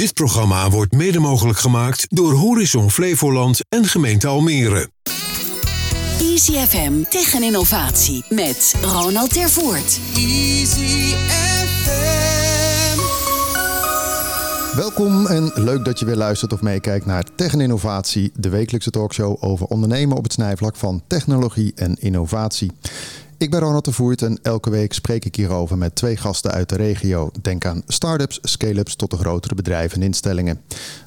Dit programma wordt mede mogelijk gemaakt door Horizon Flevoland en gemeente Almere. Easy FM tegen innovatie met Ronald Tervoort. Easy FM. Welkom en leuk dat je weer luistert of meekijkt naar Tech en Innovatie, de wekelijkse talkshow over ondernemen op het snijvlak van technologie en innovatie. Ik ben Ronald de Voert en elke week spreek ik hierover met twee gasten uit de regio. Denk aan start-ups, scale-ups tot de grotere bedrijven en instellingen.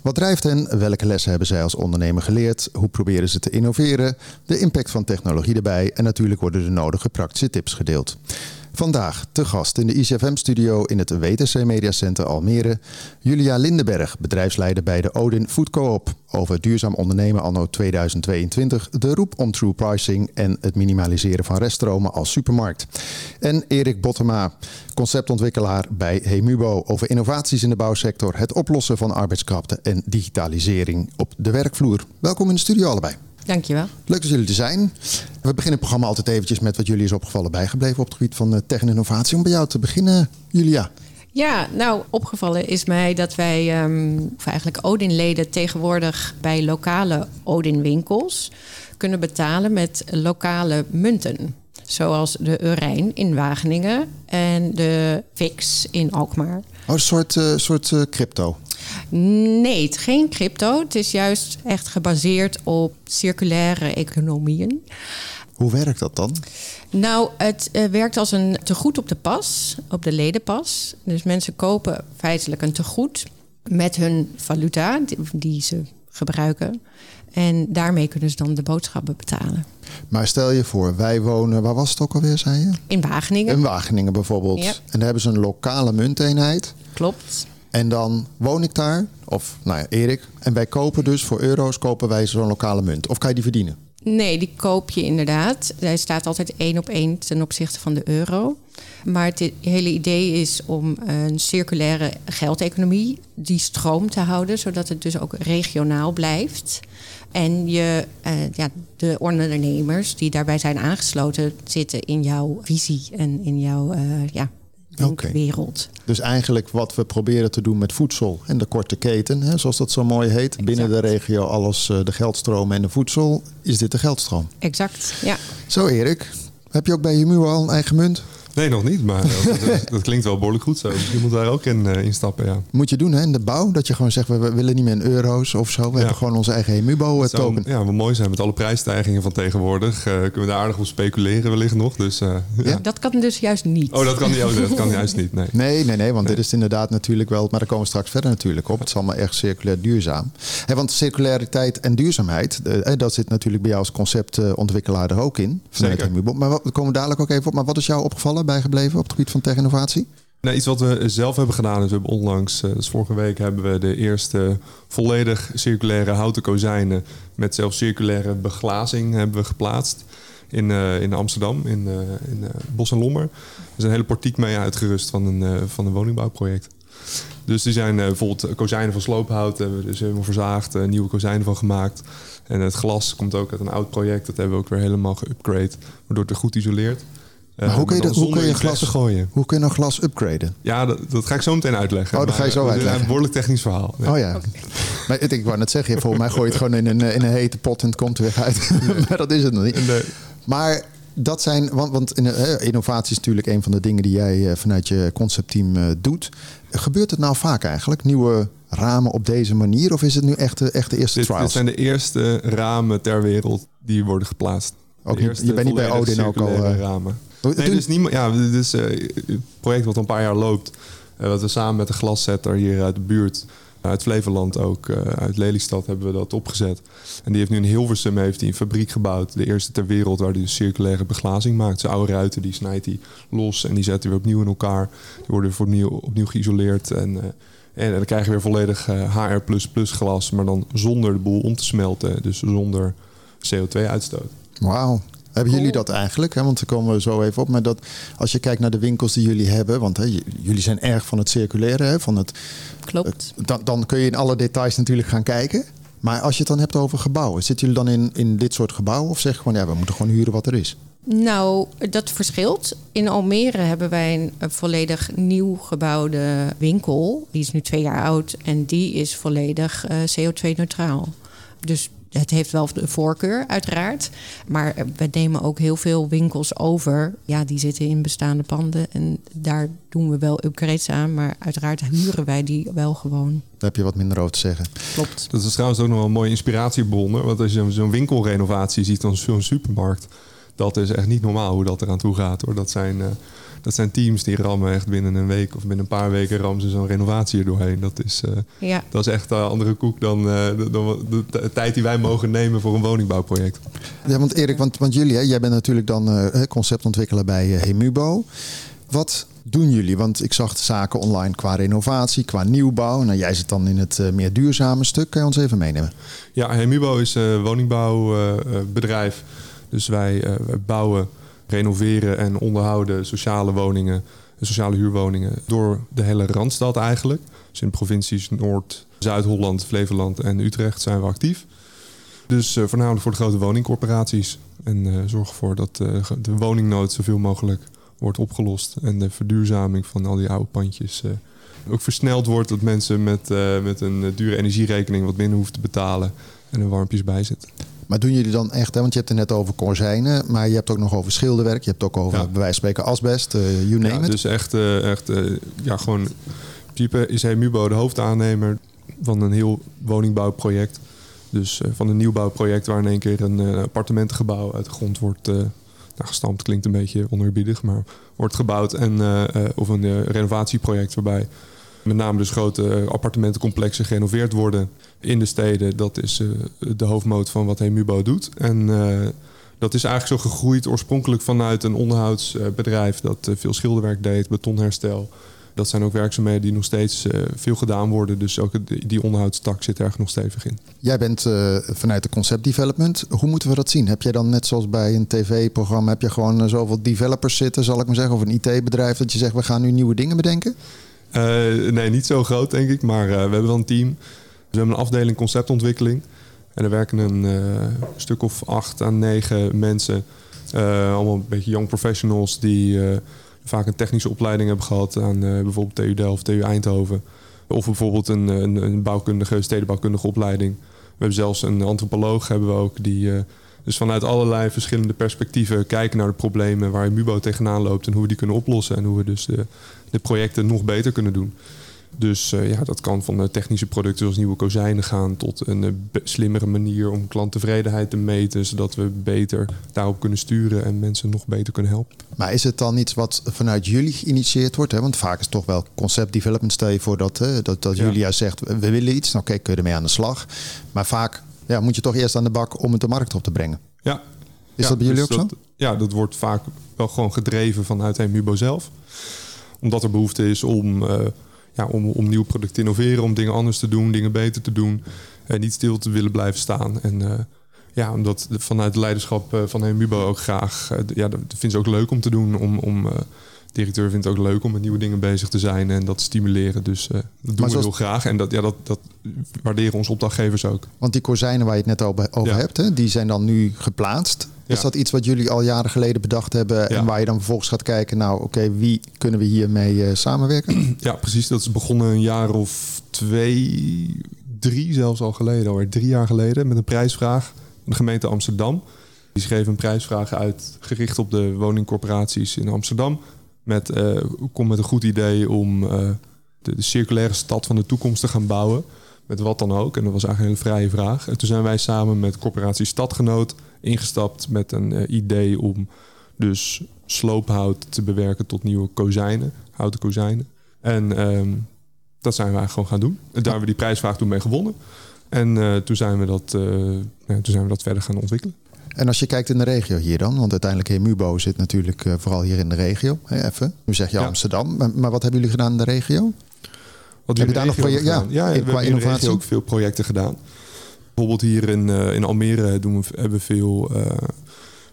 Wat drijft hen? Welke lessen hebben zij als ondernemer geleerd? Hoe proberen ze te innoveren? De impact van technologie erbij en natuurlijk worden de nodige praktische tips gedeeld. Vandaag te gast in de ICFM-studio in het WTC Media Center Almere. Julia Lindenberg, bedrijfsleider bij de Odin Food Co-op. Over duurzaam ondernemen anno 2022, de roep om true pricing en het minimaliseren van reststromen als supermarkt. En Erik Bottema, conceptontwikkelaar bij Hemubo. Over innovaties in de bouwsector, het oplossen van arbeidskrapte en digitalisering op de werkvloer. Welkom in de studio allebei. Dankjewel. Leuk dat jullie er zijn. We beginnen het programma altijd eventjes met wat jullie is opgevallen bijgebleven op het gebied van eh, tech en innovatie. Om bij jou te beginnen, Julia. Ja, nou, opgevallen is mij dat wij, um, of eigenlijk Odin-leden, tegenwoordig bij lokale Odin-winkels kunnen betalen met lokale munten. Zoals de Eurijn in Wageningen en de Fix in Alkmaar. Oh, een soort, uh, soort uh, crypto. Nee, het geen crypto. Het is juist echt gebaseerd op circulaire economieën. Hoe werkt dat dan? Nou, het uh, werkt als een tegoed op de pas, op de ledenpas. Dus mensen kopen feitelijk een tegoed met hun valuta die, die ze gebruiken. En daarmee kunnen ze dan de boodschappen betalen. Maar stel je voor, wij wonen, waar was het ook alweer, zei je? In Wageningen. In Wageningen bijvoorbeeld. Ja. En daar hebben ze een lokale munteenheid. Klopt. En dan woon ik daar, of nou ja, Erik. En wij kopen dus voor euro's kopen wij zo'n lokale munt. Of kan je die verdienen? Nee, die koop je inderdaad. Hij staat altijd één op één ten opzichte van de euro. Maar het hele idee is om een circulaire geldeconomie, die stroom te houden, zodat het dus ook regionaal blijft. En je, uh, ja, de ondernemers die daarbij zijn aangesloten, zitten in jouw visie en in jouw uh, ja, wereld. Okay. Dus eigenlijk wat we proberen te doen met voedsel en de korte keten, hè, zoals dat zo mooi heet, exact. binnen de regio alles uh, de geldstroom en de voedsel, is dit de geldstroom. Exact, ja. Zo Erik, heb je ook bij je al een eigen munt? Nee, nog niet, maar dat, dat, klinkt wel behoorlijk goed zo. Je moet daar ook in uh, instappen, ja. Moet je doen hè, in de bouw, dat je gewoon zegt, we willen niet meer in euro's of zo. We ja. hebben gewoon onze eigen Emubo-token. Ja, wat mooi zijn met alle prijsstijgingen van tegenwoordig. Uh, kunnen we daar aardig op speculeren wellicht nog. Dus, uh, ja. Dat kan dus juist niet. Oh, dat kan, niet, dat kan juist niet, nee. Nee, nee, nee, want nee. dit is inderdaad natuurlijk wel... Maar daar komen we straks verder natuurlijk op. Het is allemaal echt circulair duurzaam. Hey, want circulariteit en duurzaamheid, dat zit natuurlijk bij jou als conceptontwikkelaar er ook in. Zeker. Emubo. Maar we komen dadelijk ook even op. Maar wat is jou opgevallen, bijgebleven op het gebied van tech-innovatie? Iets wat we zelf hebben gedaan is, we hebben onlangs, dus vorige week hebben we de eerste volledig circulaire houten kozijnen met zelfs circulaire beglazing hebben we geplaatst in, uh, in Amsterdam, in, uh, in Bos en Lommer. Er is een hele portiek mee uitgerust van een, van een woningbouwproject. Dus die zijn bijvoorbeeld kozijnen van sloophout, hebben we dus helemaal verzaagd, nieuwe kozijnen van gemaakt. En het glas komt ook uit een oud project, dat hebben we ook weer helemaal geupgrade, waardoor het er goed isoleert. Maar hoe kun je, dat, hoe kun je glas gooien? Hoe kun je nou glas upgraden? Ja, dat, dat, ga ik zo meteen uitleggen. Oh, dat ga je zo uitleggen. Een behoorlijk technisch verhaal. Ja. Oh ja. Okay. Maar ik wou net zeggen, volgens mij gooi je het gewoon in een, in een hete pot en het komt er weer uit. Nee. maar dat is het nog niet. Nee. Maar dat zijn, want, want innovatie is natuurlijk een van de dingen die jij vanuit je conceptteam doet. Gebeurt het nou vaak eigenlijk? Nieuwe ramen op deze manier? Of is het nu echt de, echt de eerste dit, trials? Dit zijn de eerste ramen ter wereld die worden geplaatst. Ook niet, je bent niet bij Odin ook al... Ramen. Nee, dus niemand, ja, dit is uh, het project wat al een paar jaar loopt. Uh, wat we samen met de glaszetter hier uit de buurt, uit Flevoland ook, uh, uit Lelystad, hebben we dat opgezet. En die heeft nu in Hilversum heeft die een fabriek gebouwd. De eerste ter wereld waar die circulaire beglazing maakt. Zijn oude ruiten, die snijdt hij los en die zet hij weer opnieuw in elkaar. Die worden weer opnieuw, opnieuw geïsoleerd en... En dan krijg je weer volledig HR++ glas, maar dan zonder de boel om te smelten. Dus zonder CO2-uitstoot. Wauw. Hebben jullie dat eigenlijk? Hè? Want daar komen we zo even op. Maar dat als je kijkt naar de winkels die jullie hebben, want hè, jullie zijn erg van het circulaire, hè, van het. Klopt. Dan, dan kun je in alle details natuurlijk gaan kijken. Maar als je het dan hebt over gebouwen, zitten jullie dan in, in dit soort gebouwen? Of zeg gewoon, ja, we moeten gewoon huren wat er is? Nou, dat verschilt. In Almere hebben wij een, een volledig nieuw gebouwde winkel. Die is nu twee jaar oud en die is volledig eh, CO2-neutraal. Dus het heeft wel de voorkeur, uiteraard. Maar eh, we nemen ook heel veel winkels over. Ja, die zitten in bestaande panden. En daar doen we wel upgrades aan. Maar uiteraard huren wij die wel gewoon. Daar heb je wat minder over te zeggen. Klopt. Dat is trouwens ook nog wel een mooie inspiratiebron. Want als je zo'n winkelrenovatie ziet dan zo'n supermarkt... dat is echt niet normaal hoe dat eraan toe gaat. Hoor. Dat, zijn, eh, dat zijn teams die rammen echt binnen een week... of binnen een paar weken rammen ze zo'n renovatie er doorheen. Dat is, eh, Ja, dat is echt een andere koek dan, eh, de, dan de, de tijd die wij mogen nemen... voor een woningbouwproject. Ja, want Erik, want, want jullie, hè, jij bent natuurlijk dan eh, conceptontwikkelaar bij Hemubo. Wat doen jullie? Want ik zag de zaken online qua renovatie, qua nieuwbouw. Nou, jij zit dan in het meer duurzame stuk. Kan je ons even meenemen? Ja, Hemubo is een woningbouwbedrijf. dus wij, eh, wij bouwen, renoveren en onderhouden sociale woningen, sociale huurwoningen door de hele Randstad eigenlijk. Dus in de provincies Noord, Zuid-Holland, Flevoland en Utrecht zijn we actief. Dus eh, voornamelijk voor de grote woningcorporaties. En eh, zorgen ervoor dat eh, de woningnood zoveel mogelijk wordt opgelost. En de verduurzaming van al die oude pandjes ook versneld wordt. Dat mensen met, met een dure energierekening wat minder hoeven te betalen. En er warmpjes bij zitten. Maar doen jullie dan echt, hè, want je hebt het net over kozijnen, maar je hebt ook nog over schilderwerk. Je hebt ook over, Ja. bij wijze van spreken, asbest, eh you name Ja, it. dus echt, eh, echt eh, ja, gewoon in principe is Hemubo de hoofdaannemer van een heel woningbouwproject. Dus van een nieuwbouwproject waar in één keer een appartementengebouw uit de grond wordt nou, gestampt. Klinkt een beetje oneerbiedig, maar wordt gebouwd. En, of een renovatieproject waarbij met name dus grote eh, appartementencomplexen gerenoveerd worden in de steden. Dat is eh, de hoofdmoot van wat Hemubo doet. En eh, dat is eigenlijk zo gegroeid oorspronkelijk vanuit een onderhoudsbedrijf dat veel schilderwerk deed, betonherstel. Dat zijn ook werkzaamheden die nog steeds veel gedaan worden. Dus ook die onderhoudstak zit er nog stevig in. Jij bent vanuit de concept development. Hoe moeten we dat zien? Heb jij dan net zoals bij een tv-programma, heb je gewoon zoveel developers zitten, zal ik maar zeggen, of een IT-bedrijf dat je zegt, we gaan nu nieuwe dingen bedenken? Eh, nee, niet zo groot denk ik, maar eh, we hebben wel een team. We hebben een afdeling conceptontwikkeling. En er werken een eh, stuk of acht à negen mensen. Allemaal een beetje young professionals die vaak een technische opleiding hebben gehad aan bijvoorbeeld TU Delft, TU Eindhoven. Of bijvoorbeeld een, een, een bouwkundige, stedenbouwkundige opleiding. We hebben zelfs een antropoloog hebben we ook die dus vanuit allerlei verschillende perspectieven kijken naar de problemen waar Mubo tegenaan loopt en hoe we die kunnen oplossen en hoe we dus de, de projecten nog beter kunnen doen. Dus eh, ja, dat kan van eh, technische producten zoals nieuwe kozijnen gaan tot een eh, slimmere manier om klanttevredenheid te meten, zodat we beter daarop kunnen sturen en mensen nog beter kunnen helpen. Maar is het dan iets wat vanuit jullie geïnitieerd wordt? Hè? Want vaak is het toch wel concept development. Stel je voor dat, dat, dat Ja. jullie juist zegt, we willen iets. Nou oké, kun je ermee aan de slag. Maar vaak ja, moet je toch eerst aan de bak om het de markt op te brengen. Ja. Is Ja, dat bij jullie dus ook dat- Ja, dat wordt vaak wel gewoon gedreven vanuit Mubo zelf. Omdat er behoefte is om, eh, ja, om, om nieuwe producten te innoveren, om dingen anders te doen, dingen beter te doen. En niet stil te willen blijven staan. En eh, ja, omdat vanuit het leiderschap eh, van Mubo ook graag, ja, dat vinden ze ook leuk om te doen. Om, om, directeur vindt het ook leuk om met nieuwe dingen bezig te zijn en dat te stimuleren. Dus eh, dat doen Maar we zoals- heel graag. En dat, ja, dat, dat waarderen onze opdrachtgevers ook. Want die kozijnen waar je het net over, Ja. hebt, hè, die zijn dan nu geplaatst. Is dat iets wat jullie al jaren geleden bedacht hebben en waar je dan vervolgens gaat kijken, nou oké, wie kunnen we hiermee eh, samenwerken? Ja, precies. Dat is begonnen een jaar of twee, drie zelfs al geleden, alweer drie jaar geleden, met een prijsvraag van de gemeente Amsterdam. Die schreef een prijsvraag uit, gericht op de woningcorporaties in Amsterdam. Met, eh, kom met een goed idee om eh, de, de circulaire stad van de toekomst te gaan bouwen. Met wat dan ook. En dat was eigenlijk een hele vrije vraag. En toen zijn wij samen met corporatie Stadgenoot ingestapt met een eh, idee om dus sloophout te bewerken tot nieuwe kozijnen, houten kozijnen. En ehm, dat zijn we eigenlijk gewoon gaan doen. En daar hebben we die prijsvraag toen mee gewonnen. En toen, zijn we dat, toen zijn we dat verder gaan ontwikkelen. En als je kijkt in de regio hier dan, want uiteindelijk Hemubo zit natuurlijk eh, vooral hier in de regio. Even. Nu zeg je Ja. Amsterdam, maar, maar wat hebben jullie gedaan in de regio? Wat Heb je in daar nog regio proje- hebben ja, ja, in- we qua hebben in de innovatie? regio ook veel projecten gedaan. Bijvoorbeeld hier in, eh, in Almere doen we, hebben we veel eh,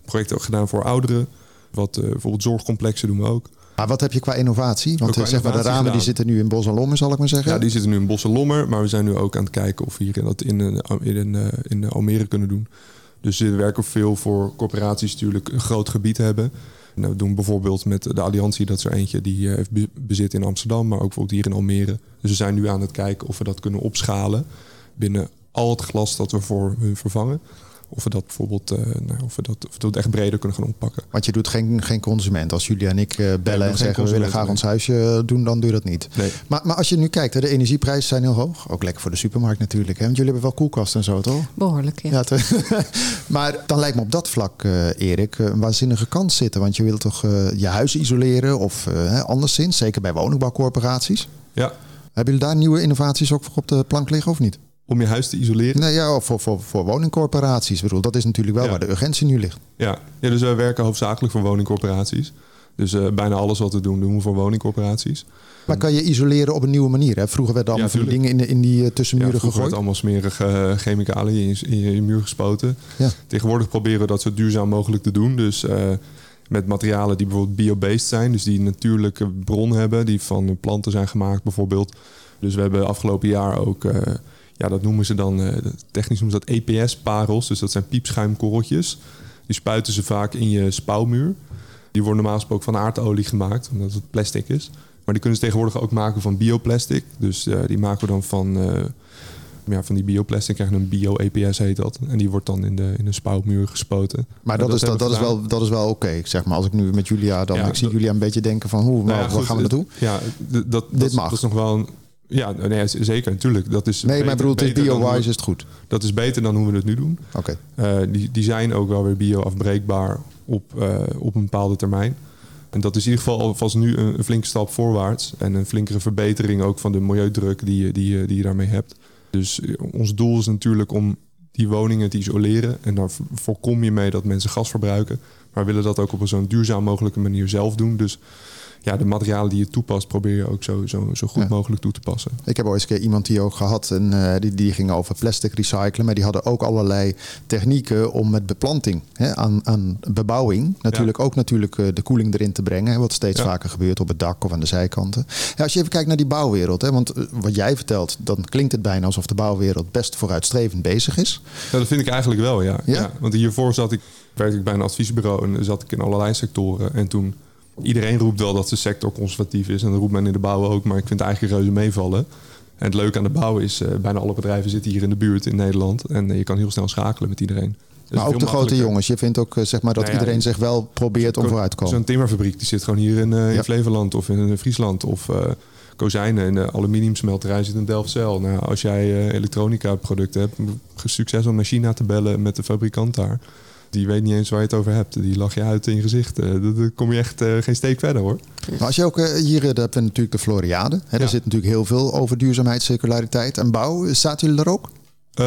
projecten ook gedaan voor ouderen. Wat, bijvoorbeeld zorgcomplexen doen we ook. Maar wat heb je qua innovatie? Want qua zeg maar, de innovatie ramen die zitten nu in Bos en Lommer, zal ik maar zeggen. Ja, die zitten nu in Bossen Lommer, maar we zijn nu ook aan het kijken of we hier in dat in, in, eh, in Almere kunnen doen. Dus we werken veel voor corporaties die natuurlijk een groot gebied hebben. We doen bijvoorbeeld met de Alliantie, dat is er eentje die eh, heeft be- bezit in Amsterdam, maar ook bijvoorbeeld hier in Almere. Dus we zijn nu aan het kijken of we dat kunnen opschalen binnen al het glas dat we voor hun vervangen. Of we dat bijvoorbeeld, eh, nou, of we dat, of we dat echt breder kunnen gaan oppakken. Want je doet geen, geen consument. Als Julia en ik eh, bellen en zeggen we willen graag nee. ons huisje eh, doen, dan doe je dat niet. Nee. Maar, maar als je nu kijkt, hè, de energieprijzen zijn heel hoog. Ook lekker voor de supermarkt natuurlijk. Hè? Want jullie hebben wel koelkasten en zo, toch? Behoorlijk, ja. Ja, te- maar dan lijkt me op dat vlak, eh, Erik, een waanzinnige kans zitten. Want je wilt toch je huis isoleren of eh, hè, anderszins, zeker bij woningbouwcorporaties. Ja, Hebben jullie daar nieuwe innovaties ook voor op de plank liggen of niet? Om je huis te isoleren. Nee, ja, voor, voor, voor woningcorporaties. Ik bedoel, dat is natuurlijk wel Ja. waar de urgentie nu ligt. Ja. ja, dus wij werken hoofdzakelijk voor woningcorporaties. Dus eh, bijna alles wat we doen, doen we voor woningcorporaties. Maar kan je isoleren op een nieuwe manier? Hè? Vroeger werden allemaal Ja, van die dingen in, de, in die eh, tussenmuren Ja, vroeger werd gegooid. allemaal smerige eh, chemicaliën in je, in je- muur gespoten. Ja. Tegenwoordig proberen we dat zo duurzaam mogelijk te doen. Dus met materialen die bijvoorbeeld bio-based zijn. Dus die een natuurlijke bron hebben. Die van planten zijn gemaakt bijvoorbeeld. Dus we hebben afgelopen jaar ook... ja, dat noemen ze dan... eh, technisch noemen ze dat EPS-parels. Dus dat zijn piepschuimkorreltjes. Die spuiten ze vaak in je spouwmuur. Die worden normaal gesproken van aardolie gemaakt. Omdat het plastic is. Maar die kunnen ze tegenwoordig ook maken van bioplastic. Dus eh, die maken we dan van... eh, ja, van die bioplastic krijgen een bio-EPS heet dat. En die wordt dan in de, in de spouwmuur gespoten. Maar dat, is, dat, dat, is wel, dat is wel oké. Zeg maar, als ik nu met Julia dan... Ja, ik zie Julia een beetje denken van... Hoe, Nou ja, waar goed, gaan we naartoe? Ja, dat, dat, Dit is- mag. Dat is nog wel een... Ja, nee, zeker, natuurlijk. Dat is Nee, beter- maar bedoel, het is bio-wise, is het goed. Dat is beter dan hoe we het nu doen. Oké. Eh, die, die zijn ook wel weer bio-afbreekbaar op, eh, op een bepaalde termijn. En dat is in ieder geval alvast nu een, een flinke stap voorwaarts. En een flinkere verbetering ook van de milieudruk die, je- die, die je daarmee hebt. Dus eh, ons doel is natuurlijk om die woningen te isoleren. En daar vo- voorkom je mee dat mensen gas verbruiken. Maar we willen dat ook op een zo'n duurzaam mogelijke manier zelf doen. Dus ja, de materialen die je toepast, probeer je ook zo, zo, zo goed Ja. mogelijk toe te passen. Ik heb ooit eens een keer iemand die ook gehad en eh, die, die ging over plastic recyclen. Maar die hadden ook allerlei technieken om met beplanting hè, aan, aan bebouwing natuurlijk ook natuurlijk eh, de koeling erin te brengen. Hè, wat steeds Ja. vaker gebeurt op het dak of aan de zijkanten. Ja, als je even kijkt naar die bouwwereld, hè, want eh, wat jij vertelt, dan klinkt het bijna alsof de bouwwereld best vooruitstrevend bezig is. Ja, dat vind ik eigenlijk wel, ja. Ja? ja? Want hiervoor zat ik, werkte ik bij een adviesbureau en zat ik in allerlei sectoren. En toen, iedereen roept wel dat de sector conservatief is. En dat roept men in de bouw ook, maar ik vind het eigenlijk reuze meevallen. En het leuke aan de bouw is, eh, bijna alle bedrijven zitten hier in de buurt in Nederland. En eh, je kan heel snel schakelen met iedereen. Dus maar ook de grote jongens. Je vindt ook eh, zeg maar dat Nou ja, iedereen zich wel probeert om vooruit te komen. Zo'n timmerfabriek die zit gewoon hier in, in Ja. Flevoland of in Friesland. Of eh, kozijnen en de aluminiumsmelterij zit in Delfzijl. Nou, als jij elektronica producten hebt, succes om naar China te bellen met de fabrikant daar. Die weet niet eens waar je het over hebt. Die lach je uit in je gezicht. Eh, Dan kom je echt eh, geen steek verder hoor. Maar als je ook eh, hier, daar hebben we natuurlijk de Floriade. Hè, Daar zit natuurlijk heel veel over duurzaamheid, circulariteit en bouw. Zaten jullie daar ook?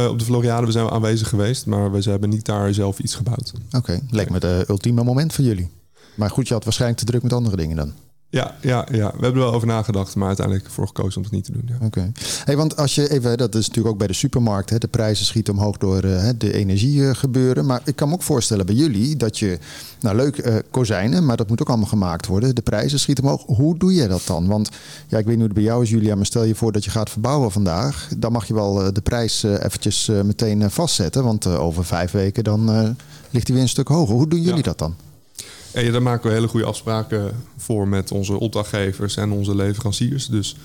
Op de Floriade we zijn we aanwezig geweest, maar we hebben niet daar zelf iets gebouwd. Oké, lijkt me het ultieme moment voor jullie. Maar goed, je had waarschijnlijk te druk met andere dingen dan. Ja, ja, ja, we hebben er wel over nagedacht, maar uiteindelijk voor gekozen om het niet te doen. Ja. Oké. Hey, want als je even, dat is natuurlijk ook bij de supermarkt, hè, de prijzen schieten omhoog door eh, hè, de energie gebeuren. Maar ik kan me ook voorstellen bij jullie dat je, nou leuk, eh, kozijnen, maar dat moet ook allemaal gemaakt worden. De prijzen schieten omhoog. Hoe doe je dat dan? Want ja, ik weet niet hoe het bij jou is, Julia, maar stel je voor dat je gaat verbouwen vandaag. Dan mag je wel eh, de prijs eh, eventjes meteen vastzetten, want over vijf weken dan eh, ligt die weer een stuk hoger. Hoe doen jullie Ja. dat dan? Ja, daar maken we hele goede afspraken voor met onze opdrachtgevers en onze leveranciers. Dus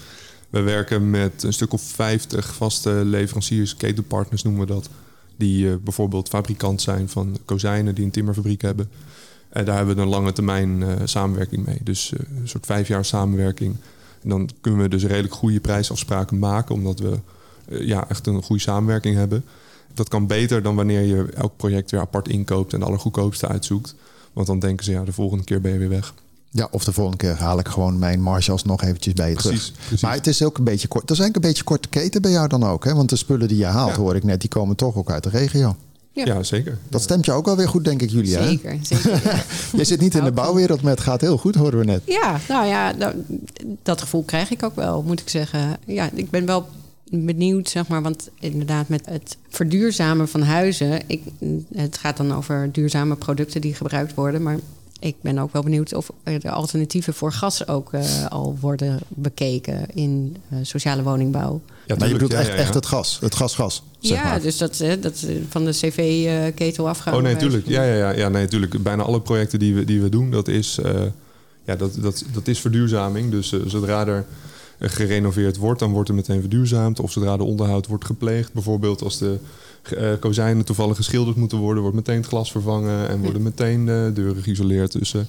we werken met een stuk of 50 vaste leveranciers, ketenpartners noemen we dat. Die eh, bijvoorbeeld fabrikant zijn van kozijnen die een timmerfabriek hebben. En daar hebben we een lange termijn eh, samenwerking mee. Dus eh, een soort vijf jaar samenwerking. En dan kunnen we dus redelijk goede prijsafspraken maken, omdat we ja, echt een goede samenwerking hebben. Dat kan beter dan wanneer je elk project weer apart inkoopt en de allergoedkoopste uitzoekt. Want dan denken ze, ja, de volgende keer ben je weer weg. Ja, of de volgende keer haal ik gewoon mijn marge alsnog eventjes bij je Precies, terug. precies. Maar het is ook een beetje kort. Dat is eigenlijk een beetje korte keten bij jou dan ook. Hè? Want de spullen die je haalt, Ja. hoor ik net, die komen toch ook uit de regio. Ja. Ja, zeker. Dat stemt jou ook wel weer goed, denk ik, Julia. hè? Zeker, zeker. ja. Je zit niet in de Nou, bouwwereld, maar het gaat heel goed, horen we net. Ja, nou ja, dat gevoel krijg ik ook wel, moet ik zeggen. Ja, ik ben wel benieuwd, zeg maar, want inderdaad met het verduurzamen van huizen, ik, het gaat dan over duurzame producten die gebruikt worden, maar ik ben ook wel benieuwd of er de alternatieven voor gas ook eh, al worden bekeken in eh, sociale woningbouw. Ja, maar je bedoelt echt, ja, ja. echt het gas, het gasgas. Zeg ja, maar. dus dat, eh, dat eh, van de cv-ketel afgaan. Oh nee, bij wijze tuurlijk. van- Ja, ja, ja, ja, nee, tuurlijk. Bijna alle projecten die we, die we doen, dat is, eh, ja, dat, dat, dat is verduurzaming. Dus eh, zodra er eh, gerenoveerd wordt, dan wordt er meteen verduurzaamd. Of zodra de onderhoud wordt gepleegd, bijvoorbeeld als de eh, kozijnen toevallig geschilderd moeten worden, wordt meteen het glas vervangen en worden meteen de deuren geïsoleerd. Dus eh,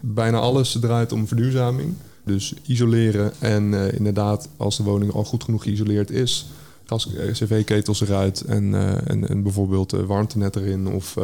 bijna alles draait om verduurzaming. Dus isoleren en eh, inderdaad, als de woning al goed genoeg geïsoleerd is, gas, eh, cv-ketels eruit en, eh, en, en bijvoorbeeld eh, warmtenet erin of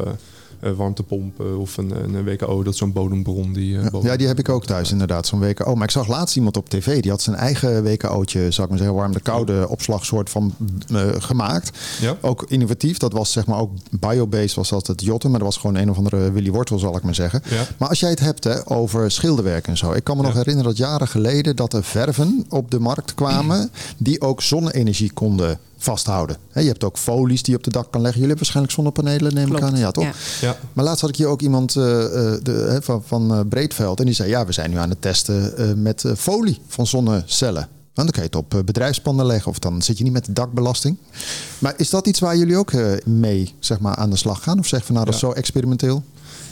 eh, warmtepompen of een, een WKO, dat is zo'n bodembron die... eh, Ja, die heb ik ook thuis inderdaad, zo'n WKO. Maar ik zag laatst iemand op tv, die had zijn eigen WKO'tje, zou ik maar zeggen, warm de koude opslagsoort van eh, gemaakt. Ja? Ook innovatief, dat was zeg maar ook biobased was dat het Jotten, maar dat was gewoon een of andere Willy Wortel, zal ik maar zeggen. Ja. Maar als jij het hebt hè, over schilderwerk en zo. Ik kan me nog herinneren dat jaren geleden dat er verven op de markt kwamen die ook zonne-energie konden vasthouden. Hè, je hebt ook folies die je op de dak kan leggen. Jullie hebben waarschijnlijk zonnepanelen, neem ik aan. Ja, toch? ja. Ja. Maar laatst had ik hier ook iemand eh, eh, de, hè, van, van eh, Breedveld. En die zei, ja, we zijn nu aan het testen eh, met eh, folie van zonnecellen. En dan kan je het op bedrijfspanden leggen. Of dan zit je niet met de dakbelasting. Maar is dat iets waar jullie ook eh, mee zeg maar, aan de slag gaan? Of zeg van, nou, dat is Ja. zo experimenteel?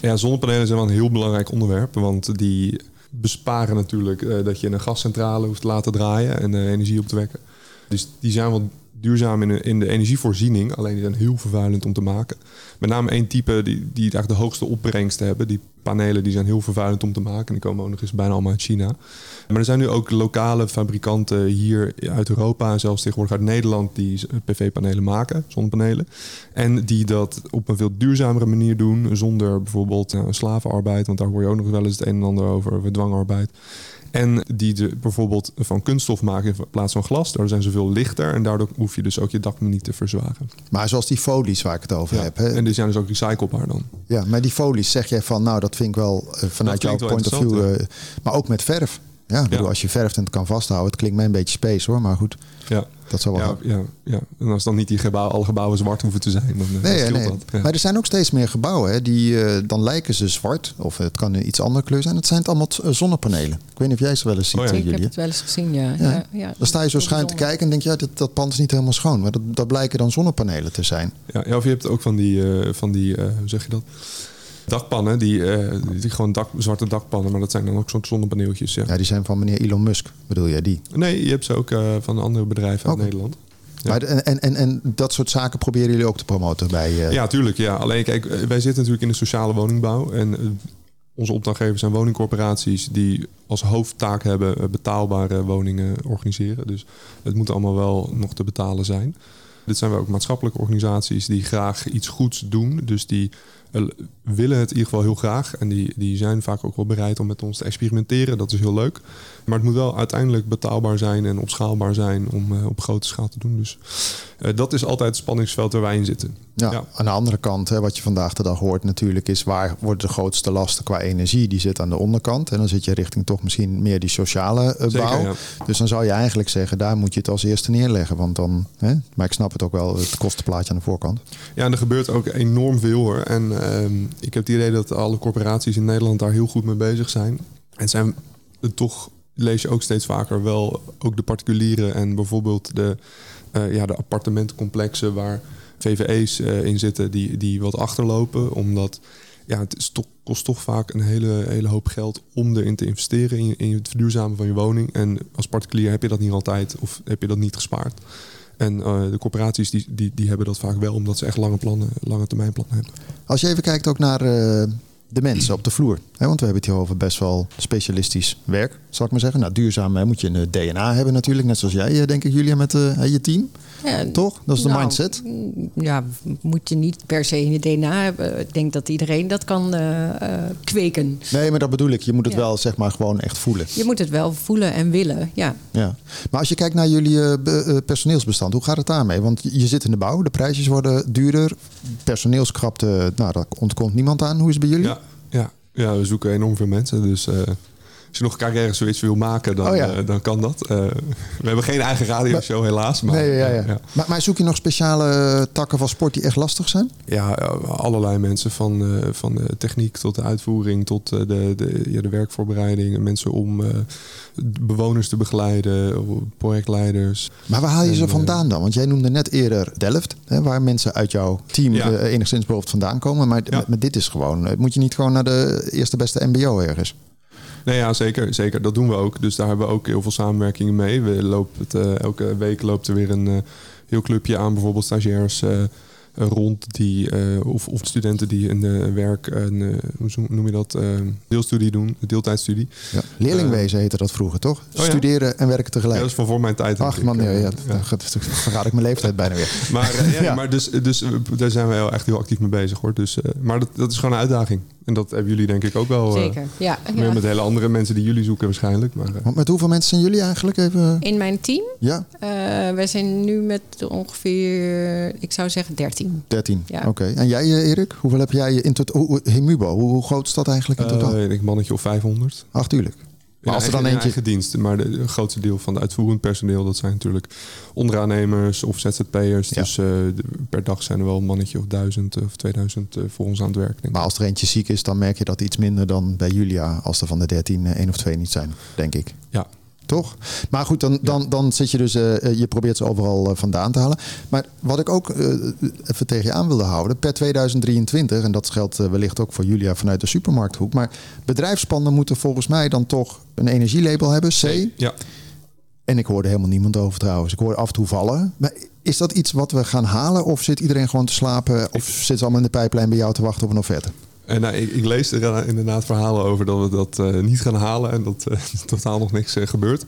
Ja, zonnepanelen zijn wel een heel belangrijk onderwerp, want die besparen natuurlijk eh, dat je een gascentrale hoeft te laten draaien en energie op te wekken. Dus die zijn wel duurzaam in de, in de energievoorziening, alleen die zijn heel vervuilend om te maken. Met name één type die, die eigenlijk de hoogste opbrengsten hebben. Die panelen die zijn heel vervuilend om te maken. En die komen ook nog eens bijna allemaal uit China. Maar er zijn nu ook lokale fabrikanten hier uit Europa en zelfs tegenwoordig uit Nederland die PV-panelen maken, zonnepanelen. En die dat op een veel duurzamere manier doen, zonder bijvoorbeeld nou, slavenarbeid, want daar hoor je ook nog wel eens het een en ander over dwangarbeid. En die de, bijvoorbeeld van kunststof maken in plaats van glas. Daardoor zijn ze veel lichter en daardoor hoef je dus ook je dak niet te verzwaren. Maar zoals die folies waar ik het over Ja. heb. Hè? En die zijn dus ook recyclebaar dan. Ja, maar die folies zeg jij van, nou, dat vind ik wel eh, vanuit jouw point of view. eh, maar ook met verf. Ja, ik bedoel, Ja. als je verft en het kan vasthouden. Het klinkt mij een beetje space hoor, maar goed. Ja. Dat zou wel Ja, ja, ja. En als dan niet die gebouw, alle gebouwen zwart hoeven te zijn, dan, eh, dan Nee, nee. dat. Ja. Maar er zijn ook steeds meer gebouwen. Hè, die, eh, dan lijken ze zwart. Of het kan een iets andere kleur zijn. Het zijn het allemaal eh, zonnepanelen. Ik weet niet of jij ze wel eens ziet, Oh ja. Ik heb het wel eens gezien, ja. Ja. ja. ja, Dan sta je zo schuin te kijken en denk je, ja, dat, dat pand is niet helemaal schoon. Maar dat, dat blijken dan zonnepanelen te zijn. Ja, ja, of je hebt ook van die, eh, van die eh, hoe zeg je dat? Dakpannen, die, eh, die gewoon dak, zwarte dakpannen, maar dat zijn dan ook soort zonnepaneeltjes. Ja. Ja, die zijn van meneer Elon Musk, bedoel jij die? Nee, je hebt ze ook eh, van andere bedrijven uit. Nederland. Ja. Maar en, en, en, en dat soort zaken proberen jullie ook te promoten bij... eh, Ja, tuurlijk. Ja. Alleen kijk, wij zitten natuurlijk in de sociale woningbouw. En onze opdrachtgevers zijn woningcorporaties die als hoofdtaak hebben betaalbare woningen organiseren. Dus het moet allemaal wel nog te betalen zijn. Dit zijn we ook maatschappelijke organisaties die graag iets goeds doen. Dus die eh, willen het in ieder geval heel graag. En die, die zijn vaak ook wel bereid om met ons te experimenteren. Dat is heel leuk. Maar het moet wel uiteindelijk betaalbaar zijn en opschaalbaar zijn om eh, op grote schaal te doen. Dus eh, dat is altijd het spanningsveld waar wij in zitten. Ja, Ja. aan de andere kant, hè, wat je vandaag de dag hoort natuurlijk, is waar worden de grootste lasten qua energie? Die zit aan de onderkant. En dan zit je richting toch misschien meer die sociale eh, Zeker, bouw. ja. Dus dan zou je eigenlijk zeggen, daar moet je het als eerste neerleggen. Want dan, hè, maar ik snap het ook wel, het kostenplaatje aan de voorkant. Ja, en er gebeurt ook enorm veel hoor. En ehm, ik heb het idee dat alle corporaties in Nederland daar heel goed mee bezig zijn. En zijn eh, toch lees je ook steeds vaker wel ook de particulieren en bijvoorbeeld de, eh, ja, de appartementcomplexen waar VVE's eh, in zitten die, die wat achterlopen. Omdat ja, het kost toch vaak een hele, hele hoop geld om erin te investeren in, in het verduurzamen van je woning. En als particulier heb je dat niet altijd of heb je dat niet gespaard. En eh, de corporaties die, die, die hebben dat vaak wel, omdat ze echt lange plannen, lange termijn plannen hebben. Als je even kijkt ook naar de mensen op de vloer. Hè, want we hebben het hier over best wel specialistisch werk, zal ik maar zeggen. Nou, duurzaam hè, moet je een DNA hebben natuurlijk. Net zoals jij, eh, denk ik, Julia, met eh, je team. Ja, Toch? Dat is de nou, mindset. mm, Ja, moet je niet per se in je DNA hebben. Ik denk dat iedereen dat kan eh, eh, kweken. Nee, maar dat bedoel ik. Je moet het Ja. wel, zeg maar, gewoon echt voelen. Je moet het wel voelen en willen, ja. Ja. Maar als je kijkt naar jullie eh, be- eh, personeelsbestand, hoe gaat het daarmee? Want je je zit in de bouw, de prijsjes worden duurder. Personeelskrapte, nou, daar ontkomt niemand aan. Hoe is het bij jullie? Ja, ja, we zoeken enorm veel mensen. Dus eh, als je nog carrière zoiets wil maken, dan, Oh ja. eh, dan kan dat. Eh, we hebben geen eigen radioshow helaas. Maar, nee, ja, ja. Maar, maar zoek je nog speciale takken van sport die echt lastig zijn? Ja, allerlei mensen. Van, eh, van de techniek tot de uitvoering, tot de, de, ja, de werkvoorbereiding. Mensen om bewoners te begeleiden, projectleiders. Maar waar haal je En, ze vandaan dan? Want jij noemde net eerder Delft, hè, waar mensen uit jouw team enigszins bijvoorbeeld vandaan komen. Maar, maar dit is gewoon, moet je niet gewoon naar de eerste beste MBO ergens? Nee, ja, zeker, zeker. Dat doen we ook. Dus daar hebben we ook heel veel samenwerkingen mee. We lopen het, eh, elke week loopt er weer een eh, heel clubje aan, bijvoorbeeld stagiairs eh, rond die, of, of studenten die een werk, een, hoe noem je dat, deelstudie doen, deeltijdstudie. Ja. Leerlingwezen heette dat vroeger, toch? ja? Studeren en werken Ja, tegelijk. dat is van voor mijn tijd. Ach man, ik. ja, ja, dan verraad ik mijn leeftijd bijna weer. Maar, ja, Ja. maar dus, dus daar zijn we echt heel actief mee bezig hoor. Dus, maar dat, dat is gewoon een uitdaging. En dat hebben jullie denk ik ook wel. eh, Zeker, ja. Meer ja. met hele andere mensen die jullie zoeken waarschijnlijk. Maar, eh, Want met hoeveel mensen zijn jullie eigenlijk even? In mijn team, Ja, eh wij zijn nu met ongeveer, ik zou zeggen 13. 13. Ja. Oké. En jij Erik, hoeveel heb jij in totaal? hoe- Hemubo, hoe, hoe groot is dat eigenlijk in totaal? ik denk een mannetje of 500. Ach, tuurlijk. Maar als er dan eentje... dienst. Maar de, de grootste deel van de uitvoerend personeel, dat zijn natuurlijk onderaannemers of ZZP'ers. Ja. Dus eh, per dag zijn er wel een mannetje of duizend of 2000 eh, voor ons aan het werk. Denk ik. Maar als er eentje ziek is, dan merk je dat iets minder dan bij Julia. Als er van de 13 één of twee niet zijn, denk ik. Ja. Toch? Maar goed, dan, dan, dan zit je dus, eh, eh, je probeert ze overal eh, vandaan te halen. Maar wat ik ook even tegen je aan wilde houden, per 2023, en dat geldt wellicht ook voor Julia vanuit de supermarkthoek, maar bedrijfspanden moeten volgens mij dan toch een energielabel hebben, C. Ja. En ik hoorde helemaal niemand over trouwens. Ik hoorde af en toe vallen. Maar is dat iets wat we gaan halen? Of zit iedereen gewoon te slapen? Of zit ze allemaal in de pijplijn bij jou te wachten op een offerte? En nou, ik, ik lees er eh, inderdaad verhalen over dat we dat eh, niet gaan halen en dat eh, totaal nog niks eh, gebeurt.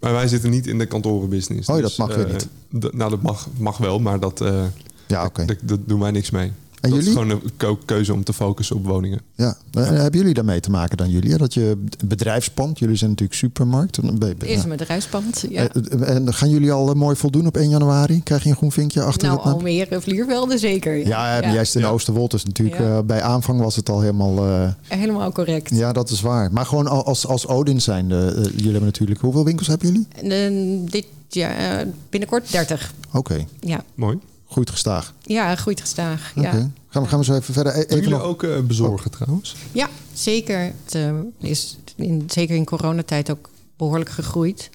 Maar wij zitten niet in de kantorenbusiness. Oh, Dus, dat mag weer eh, niet. nou, dat mag, mag wel, maar dat, eh Ja, oké. dat, dat doen wij niks mee. En dat jullie? is gewoon een keuze om te focussen op woningen. Ja. Eh, Hebben jullie daarmee te maken dan, Julia? Dat je bedrijfspand, jullie zijn natuurlijk supermarkt. Is ja. een bedrijfspand, ja. Eh, En gaan jullie al eh, mooi voldoen op 1 januari? Krijg je een groen vinkje achter nou, het naam? Almere, Vliervelde zeker. Ja, ja, juist in Ja. Oosterwold. Dus natuurlijk Ja. eh, bij aanvang was het al helemaal... eh, Helemaal correct. ja, dat is waar. Maar gewoon al- als, als Odin zijn, jullie hebben natuurlijk... Hoeveel winkels hebben jullie? Eh, dit jaar, eh, binnenkort 30. Oké, Ja, Mooi. Goed gestaag. ja groeit gestaag. Oké. Ja. Gaan, we, gaan we zo even verder. Doen Even jullie nog... ook eh, bezorgen trouwens? ja, zeker. Het eh, is in, zeker in coronatijd ook behoorlijk gegroeid.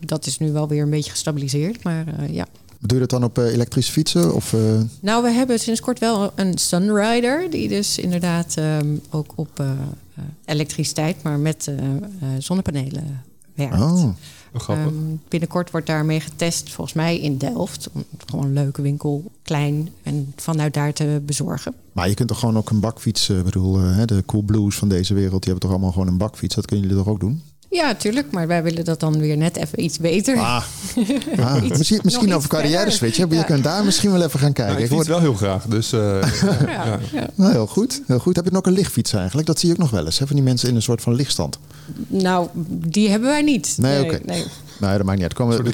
Dat is nu wel weer een beetje gestabiliseerd, maar eh, ja. Doe je dat dan op elektrische fietsen? Of, eh, Nou, we hebben sinds kort wel een Sunrider, die dus inderdaad ehm, ook op eh, eh, elektriciteit, maar met eh, eh, zonnepanelen werkt. Oh, Grappig. Ehm, binnenkort wordt daarmee getest, volgens mij in Delft. Om- Gewoon een leuke winkel, klein en vanuit daar te bezorgen. maar je kunt toch gewoon ook een bakfiets... eh, Ik bedoel, eh, hè, de Cool Blues van deze wereld... die hebben toch allemaal gewoon een bakfiets? Dat kunnen jullie toch ook doen? Ja, tuurlijk, maar wij willen dat dan weer net even iets beter. Ah, ah, misschien, misschien over carrière switch. hè? Je kunt daar misschien wel even gaan kijken. Nou, ik Ik fiets hoor- wel heel graag. Dus eh, ja. ja. Nou, heel goed, heel goed. Heb je nog een lichtfiets eigenlijk? Dat zie je ook nog wel eens. Hè? Van die mensen in een soort van lichtstand. Nou, die hebben wij niet. Nee, oké. nee. Nee, dat maakt niet uit. Komen- Een.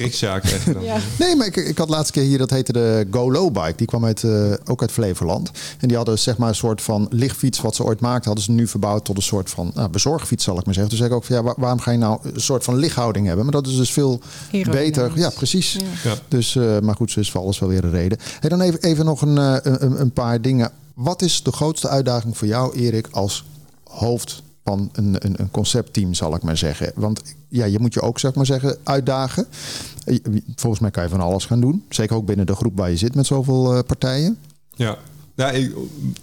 Ja. Nee, maar ik, ik had laatste keer hier, dat heette de Go Low Bike. Die kwam uit, eh, ook uit Flevoland. En die hadden zeg maar een soort van lichtfiets wat ze ooit maakten. Hadden ze nu verbouwd tot een soort van nou, bezorgfiets, zal ik maar zeggen. Toen zei ik ook van ja, waar- waarom ga je nou een soort van lichthouding hebben? Maar dat is dus veel beter. Ja, precies. Ja. Dus, eh, maar goed, zo is voor alles wel weer een reden. Hey, dan even, even nog een, eh, een, een paar dingen. Wat is de grootste uitdaging voor jou, Erik, als hoofd van een, een, een conceptteam, zal ik maar zeggen? Want ja, je moet je ook, zeg maar zeggen, uitdagen. Eh, Volgens mij kan je van alles gaan doen. Zeker ook binnen de groep waar je zit met zoveel eh, partijen. Ja. Ja, ik,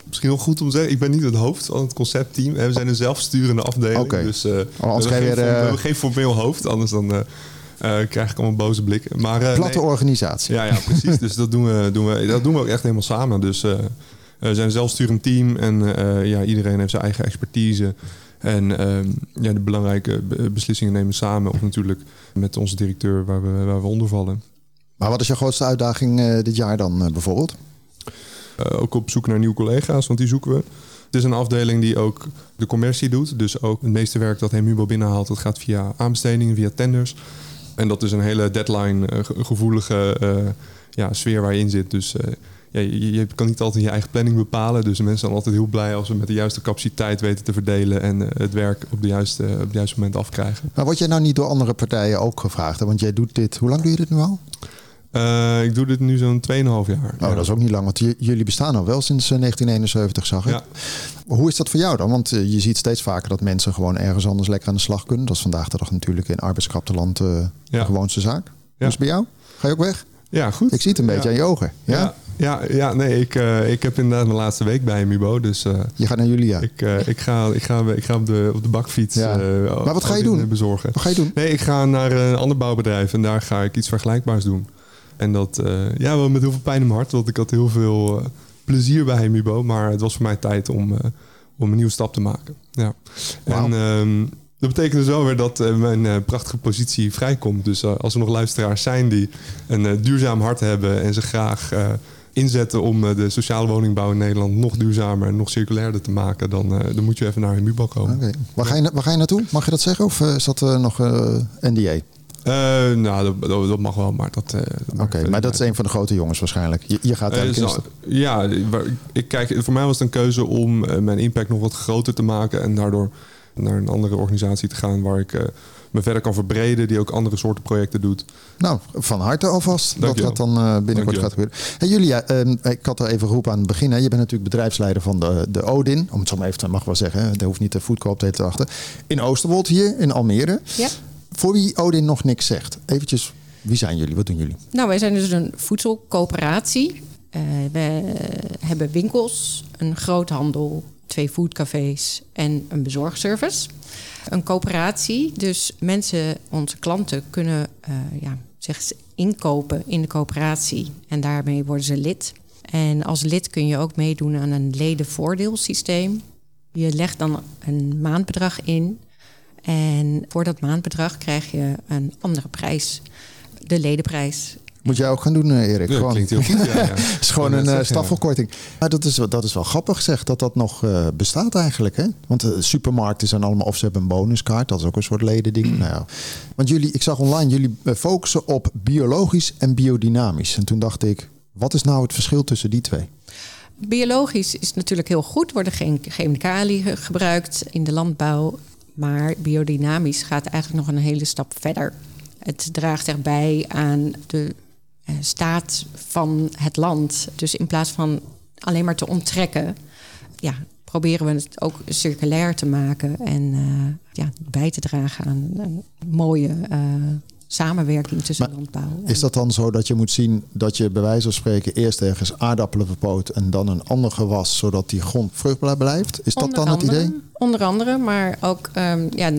misschien wel goed om te zeggen, ik ben niet het hoofd van het conceptteam. We zijn een zelfsturende afdeling. Dus anders we, hebben geen, weer, form- we hebben geen formeel hoofd, anders dan krijg ik allemaal boze blikken. Maar, Platte nee. organisatie. Ja, ja, precies. dus dat doen, we, doen we, dat doen we ook echt helemaal samen. Dus we zijn een zelfsturend team en ja, iedereen heeft zijn eigen expertise. En ehm, ja, de belangrijke be- beslissingen nemen we samen. Of natuurlijk met onze directeur waar we, waar we onder vallen. Maar wat is jouw grootste uitdaging eh, dit jaar dan eh, bijvoorbeeld? Eh, ook op zoek naar nieuwe collega's, want die zoeken we. Het is een afdeling die ook de commercie doet. Dus ook het meeste werk dat Hemubo binnenhaalt, dat gaat via aanbestedingen, via tenders. En dat is een hele deadline ge- gevoelige eh, ja, sfeer waar je in zit. Dus ja, je, je kan niet altijd je eigen planning bepalen. Dus de mensen zijn altijd heel blij als we met de juiste capaciteit weten te verdelen en eh, het werk op, de juiste, op het juiste moment afkrijgen. Maar word jij nou niet door andere partijen ook gevraagd? Hè? Want jij doet dit, hoe lang doe je dit nu al? Uh, ik doe dit nu zo'n 2,5 jaar. Oh, ja. dat is ook niet lang, want jullie bestaan al wel sinds 1971, zag ik. Ja. Hoe is dat voor jou dan? Want je ziet steeds vaker dat mensen gewoon ergens anders lekker aan de slag kunnen. Dat is vandaag de dag natuurlijk in arbeidskrapteland uh, Ja. de gewoonste zaak. Ja. Het bij jou? Ga je ook weg? Ja, goed. Ik zie het een beetje aan je ogen. Ja? Ja, ja, nee, ik, eh, ik heb inderdaad mijn laatste week bij Mubo. Dus eh, Je gaat naar Julia. ik, eh, ik, ga, ik, ga, ik ga op de, op de bakfiets Ja. Maar wat ga je doen? bezorgen. Wat ga je doen? Nee, ik ga naar een ander bouwbedrijf en daar ga ik iets vergelijkbaars doen. En dat, ja, wel met heel veel pijn in mijn hart, want ik had heel veel plezier bij Mubo. Maar het was voor mij tijd om, om een nieuwe stap te maken. Ja. En ehm, dat betekent dus wel weer dat mijn prachtige positie vrijkomt. Dus als er nog luisteraars zijn die een duurzaam hart hebben en zich graag inzetten om eh, de sociale woningbouw in Nederland nog duurzamer en nog circulairder te maken, dan, eh, dan moet je even naar Mubo komen. Oké. Waar, ga je, waar ga je naartoe? Mag je dat zeggen? Of eh, is dat nog NDA? Oké, nou, dat, dat, mag wel, maar dat. verder maar dat is een van de grote jongens waarschijnlijk. Je, je gaat de- ja, ik kijk, voor mij was het een keuze om mijn impact nog wat groter te maken en daardoor naar een andere organisatie te gaan waar ik me verder kan verbreden, die ook andere soorten projecten doet. Nou, van harte alvast. Dat gaat dan eh, binnenkort Dankjewel. gaat gebeuren. Hey Julia, ehm, ik had er even geroepen aan het begin. Hè. Je bent natuurlijk bedrijfsleider van de, de Odin. Om het zo maar even te mag wel zeggen. Er hoeft niet de foodcoop te achter. In Oosterwold hier, in Almere. Ja. Voor wie Odin nog niks zegt. Eventjes, wie zijn jullie? Wat doen jullie? Nou, wij zijn dus een voedselcoöperatie. Eh, we hebben winkels, een groothandel, twee foodcafés en een bezorgservice. Een coöperatie, dus mensen, onze klanten, kunnen eh, ja, zich inkopen in de coöperatie en daarmee worden ze lid. En als lid kun je ook meedoen aan een ledenvoordeelsysteem. Je legt dan een maandbedrag in en voor dat maandbedrag krijg je een andere prijs, de ledenprijs. Moet jij ook gaan doen, eh, Erik? Ja, Gewoon- klinkt heel goed. Ja, ja. Het is gewoon een eh, zeggen, stafverkorting. Maar dat is, wel- dat is wel grappig zeg, dat dat nog eh, bestaat eigenlijk. Hè? Want de supermarkten zijn allemaal, of ze hebben een bonuskaart. Dat is ook een soort ledending. nou ja. Want jullie, ik zag online, jullie focussen op biologisch en biodynamisch. En toen dacht ik, wat is nou het verschil tussen die twee? Biologisch is natuurlijk heel goed, worden geen chemicaliën ge- gebruikt in de landbouw. Maar biodynamisch gaat eigenlijk nog een hele stap verder. Het draagt erbij aan de staat van het land. Dus in plaats van alleen maar te onttrekken, ja, proberen we het ook circulair te maken en eh, ja, bij te dragen aan een mooie eh, samenwerking tussen Maar landbouw. Is dat dan zo dat je moet zien dat je bij wijze van spreken eerst ergens aardappelen verpoot en dan een ander gewas, zodat die grond vruchtbaar blijft? Is dat dan het idee? Onder andere, maar ook ehm, ja,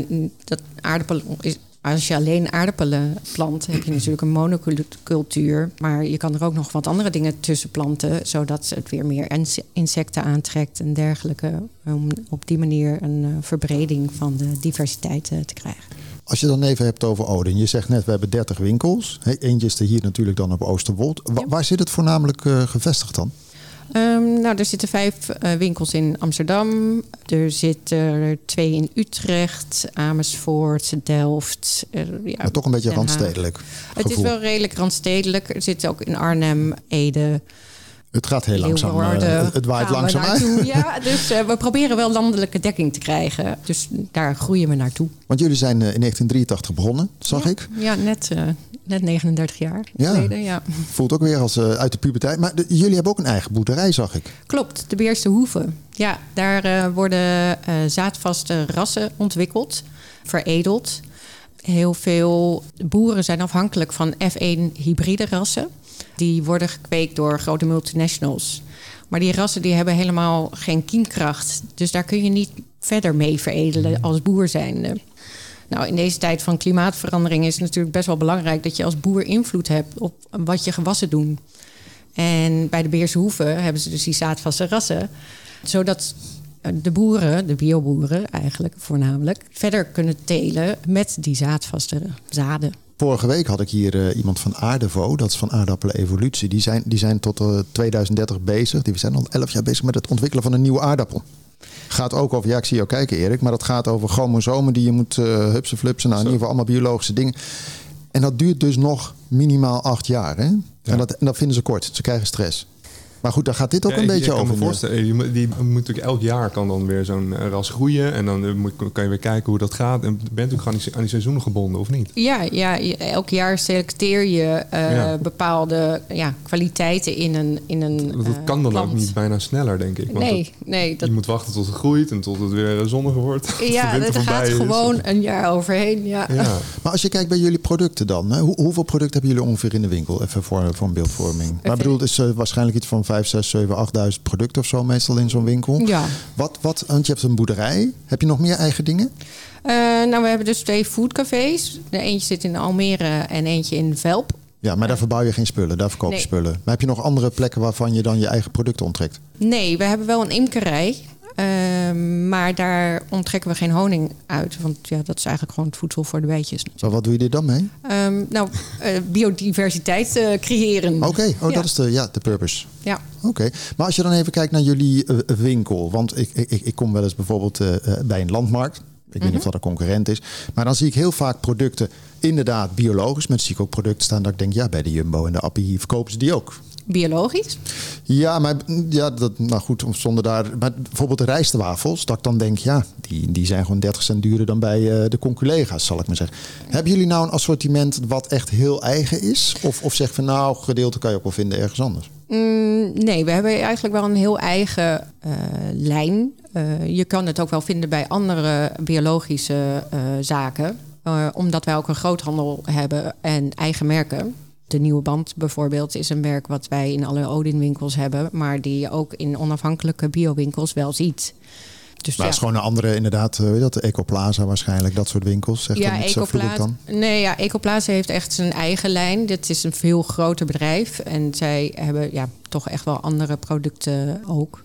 dat aardappelen is. Als je alleen aardappelen plant, heb je natuurlijk een monocultuur. Maar je kan er ook nog wat andere dingen tussen planten, zodat het weer meer inse- insecten aantrekt en dergelijke. Om op die manier een eh, verbreding van de diversiteit eh, te krijgen. Als je dan even hebt over Odin. Je zegt net, we hebben 30 winkels. Eentje is er hier natuurlijk dan op Oosterwold. Wa- Ja. Waar zit het voornamelijk eh, gevestigd dan? Ehm, nou, er zitten vijf eh, winkels in Amsterdam. Er zitten er twee in Utrecht, Amersfoort, Delft. eh, ja, Maar toch een beetje randstedelijk Het is wel redelijk randstedelijk. Er zit ook in Arnhem, Ede, Het gaat heel langzaam. Leeuwarden. het, waait langzaam uit. Ja, dus eh, we proberen wel landelijke dekking te krijgen. Dus daar groeien we naartoe. Want jullie zijn eh, in 1983 begonnen, zag ja. ik. Ja, net, net 39 jaar Ja. geleden. Ja. Voelt ook weer als uit de puberteit. Maar de- jullie hebben ook een eigen boerderij, zag ik. Klopt, de Beerste Hoeve. Ja, daar worden zaadvaste rassen ontwikkeld, veredeld. Heel veel boeren zijn afhankelijk van F1 hybride rassen. Die worden gekweekt door grote multinationals. Maar die rassen die hebben helemaal geen kiemkracht. Dus daar kun je niet verder mee veredelen als boer zijnde. Nou, in deze tijd van klimaatverandering is het natuurlijk best wel belangrijk dat je als boer invloed hebt op wat je gewassen doen. En bij de Beerse Hoeve hebben ze dus die zaadvaste rassen. Zodat eh, de boeren, de bioboeren eigenlijk voornamelijk, verder kunnen telen met die zaadvaste zaden. Vorige week had ik hier eh, iemand van Aardevo, dat is van Aardappelen Evolutie. Die zijn, die zijn tot eh, 2030 bezig. Die zijn al 11 jaar bezig met het ontwikkelen van een nieuwe aardappel. Gaat ook over, ja, ik zie jou kijken, Erik, maar dat gaat over chromosomen die je moet uh, hupsen, flupsen. Nou, in ieder geval allemaal biologische dingen. En dat duurt dus nog minimaal acht jaar. Hè? En, dat, en dat vinden ze kort. Ze krijgen stress. Maar goed, daar gaat dit ook Ja, een beetje ik kan over. me in de- voorstellen, je moet- die moet natuurlijk elk jaar kan dan weer zo'n eh, ras groeien. En dan eh, moet, kan je weer kijken hoe dat gaat. En bent ook aan die, aan die seizoenen gebonden, of niet? Ja, ja, elk jaar selecteer je eh, Ja. bepaalde ja, kwaliteiten in een, in een dat eh, kan dan ook niet bijna sneller, denk ik. Want Nee, dat- nee. Dat, Je moet wachten tot het groeit en tot het weer zonniger wordt. ja, er voorbij gaat is. gewoon een jaar overheen. Ja. Ja. Maar als je kijkt bij jullie producten dan, hè, hoe, hoeveel producten hebben jullie ongeveer in de winkel? Even voor, voor een beeldvorming. Maar ik bedoel, het is waarschijnlijk iets van 5, 6, 7, 8.000 producten of zo meestal in zo'n winkel. Ja. Wat, wat, want je hebt een boerderij. Heb je nog meer eigen dingen? Eh, nou, we hebben dus twee foodcafés. De eentje zit in Almere en eentje in Velp. Ja, maar daar verbouw je geen spullen, daar verkoop je Nee. spullen. Maar heb je nog andere plekken waarvan je dan je eigen producten onttrekt? Nee, we hebben wel een imkerij. Eh, maar daar onttrekken we geen honing uit. Want ja, dat is eigenlijk gewoon het voedsel voor de bijtjes. Maar wat doe je er dan mee? Ehm, nou, eh, biodiversiteit eh, creëren. Oké, oh, Ja. dat is de, ja, de purpose. Ja. Oké, maar als je dan even kijkt naar jullie eh, winkel. Want ik, ik, ik kom wel eens bijvoorbeeld bij een landmarkt. Ik weet niet of dat een concurrent is. Maar dan zie ik heel vaak producten inderdaad biologisch. Dan zie ik ook producten staan dat ik denk... ja, bij de Jumbo en de Appie verkopen ze die ook. Biologisch. Ja, maar ja, dat, nou goed, zonder daar... Maar bijvoorbeeld de rijstwafels, dat ik dan denk... ja, die, die zijn gewoon 30 cent duurder dan bij eh, de conculega's, zal ik maar zeggen. Hebben jullie nou een assortiment wat echt heel eigen is? Of, of zeg van nou, gedeelte kan je ook wel vinden ergens anders? Mm, nee, we hebben eigenlijk wel een heel eigen eh, lijn. Eh, je kan het ook wel vinden bij andere biologische zaken. Omdat wij ook een groothandel hebben en eigen merken. De Nieuwe Band bijvoorbeeld is een merk wat wij in alle Odin-winkels hebben... maar die je ook in onafhankelijke biowinkels wel ziet. Dus Maar het is gewoon een andere, inderdaad, eh, weet je dat, de Ecoplaza waarschijnlijk, dat soort winkels. Zegt ja, Ecoplaza. dan? Nee, ja, Ecoplaza heeft echt zijn eigen lijn. Dit is een veel groter bedrijf. En zij hebben ja, toch echt wel andere producten ook.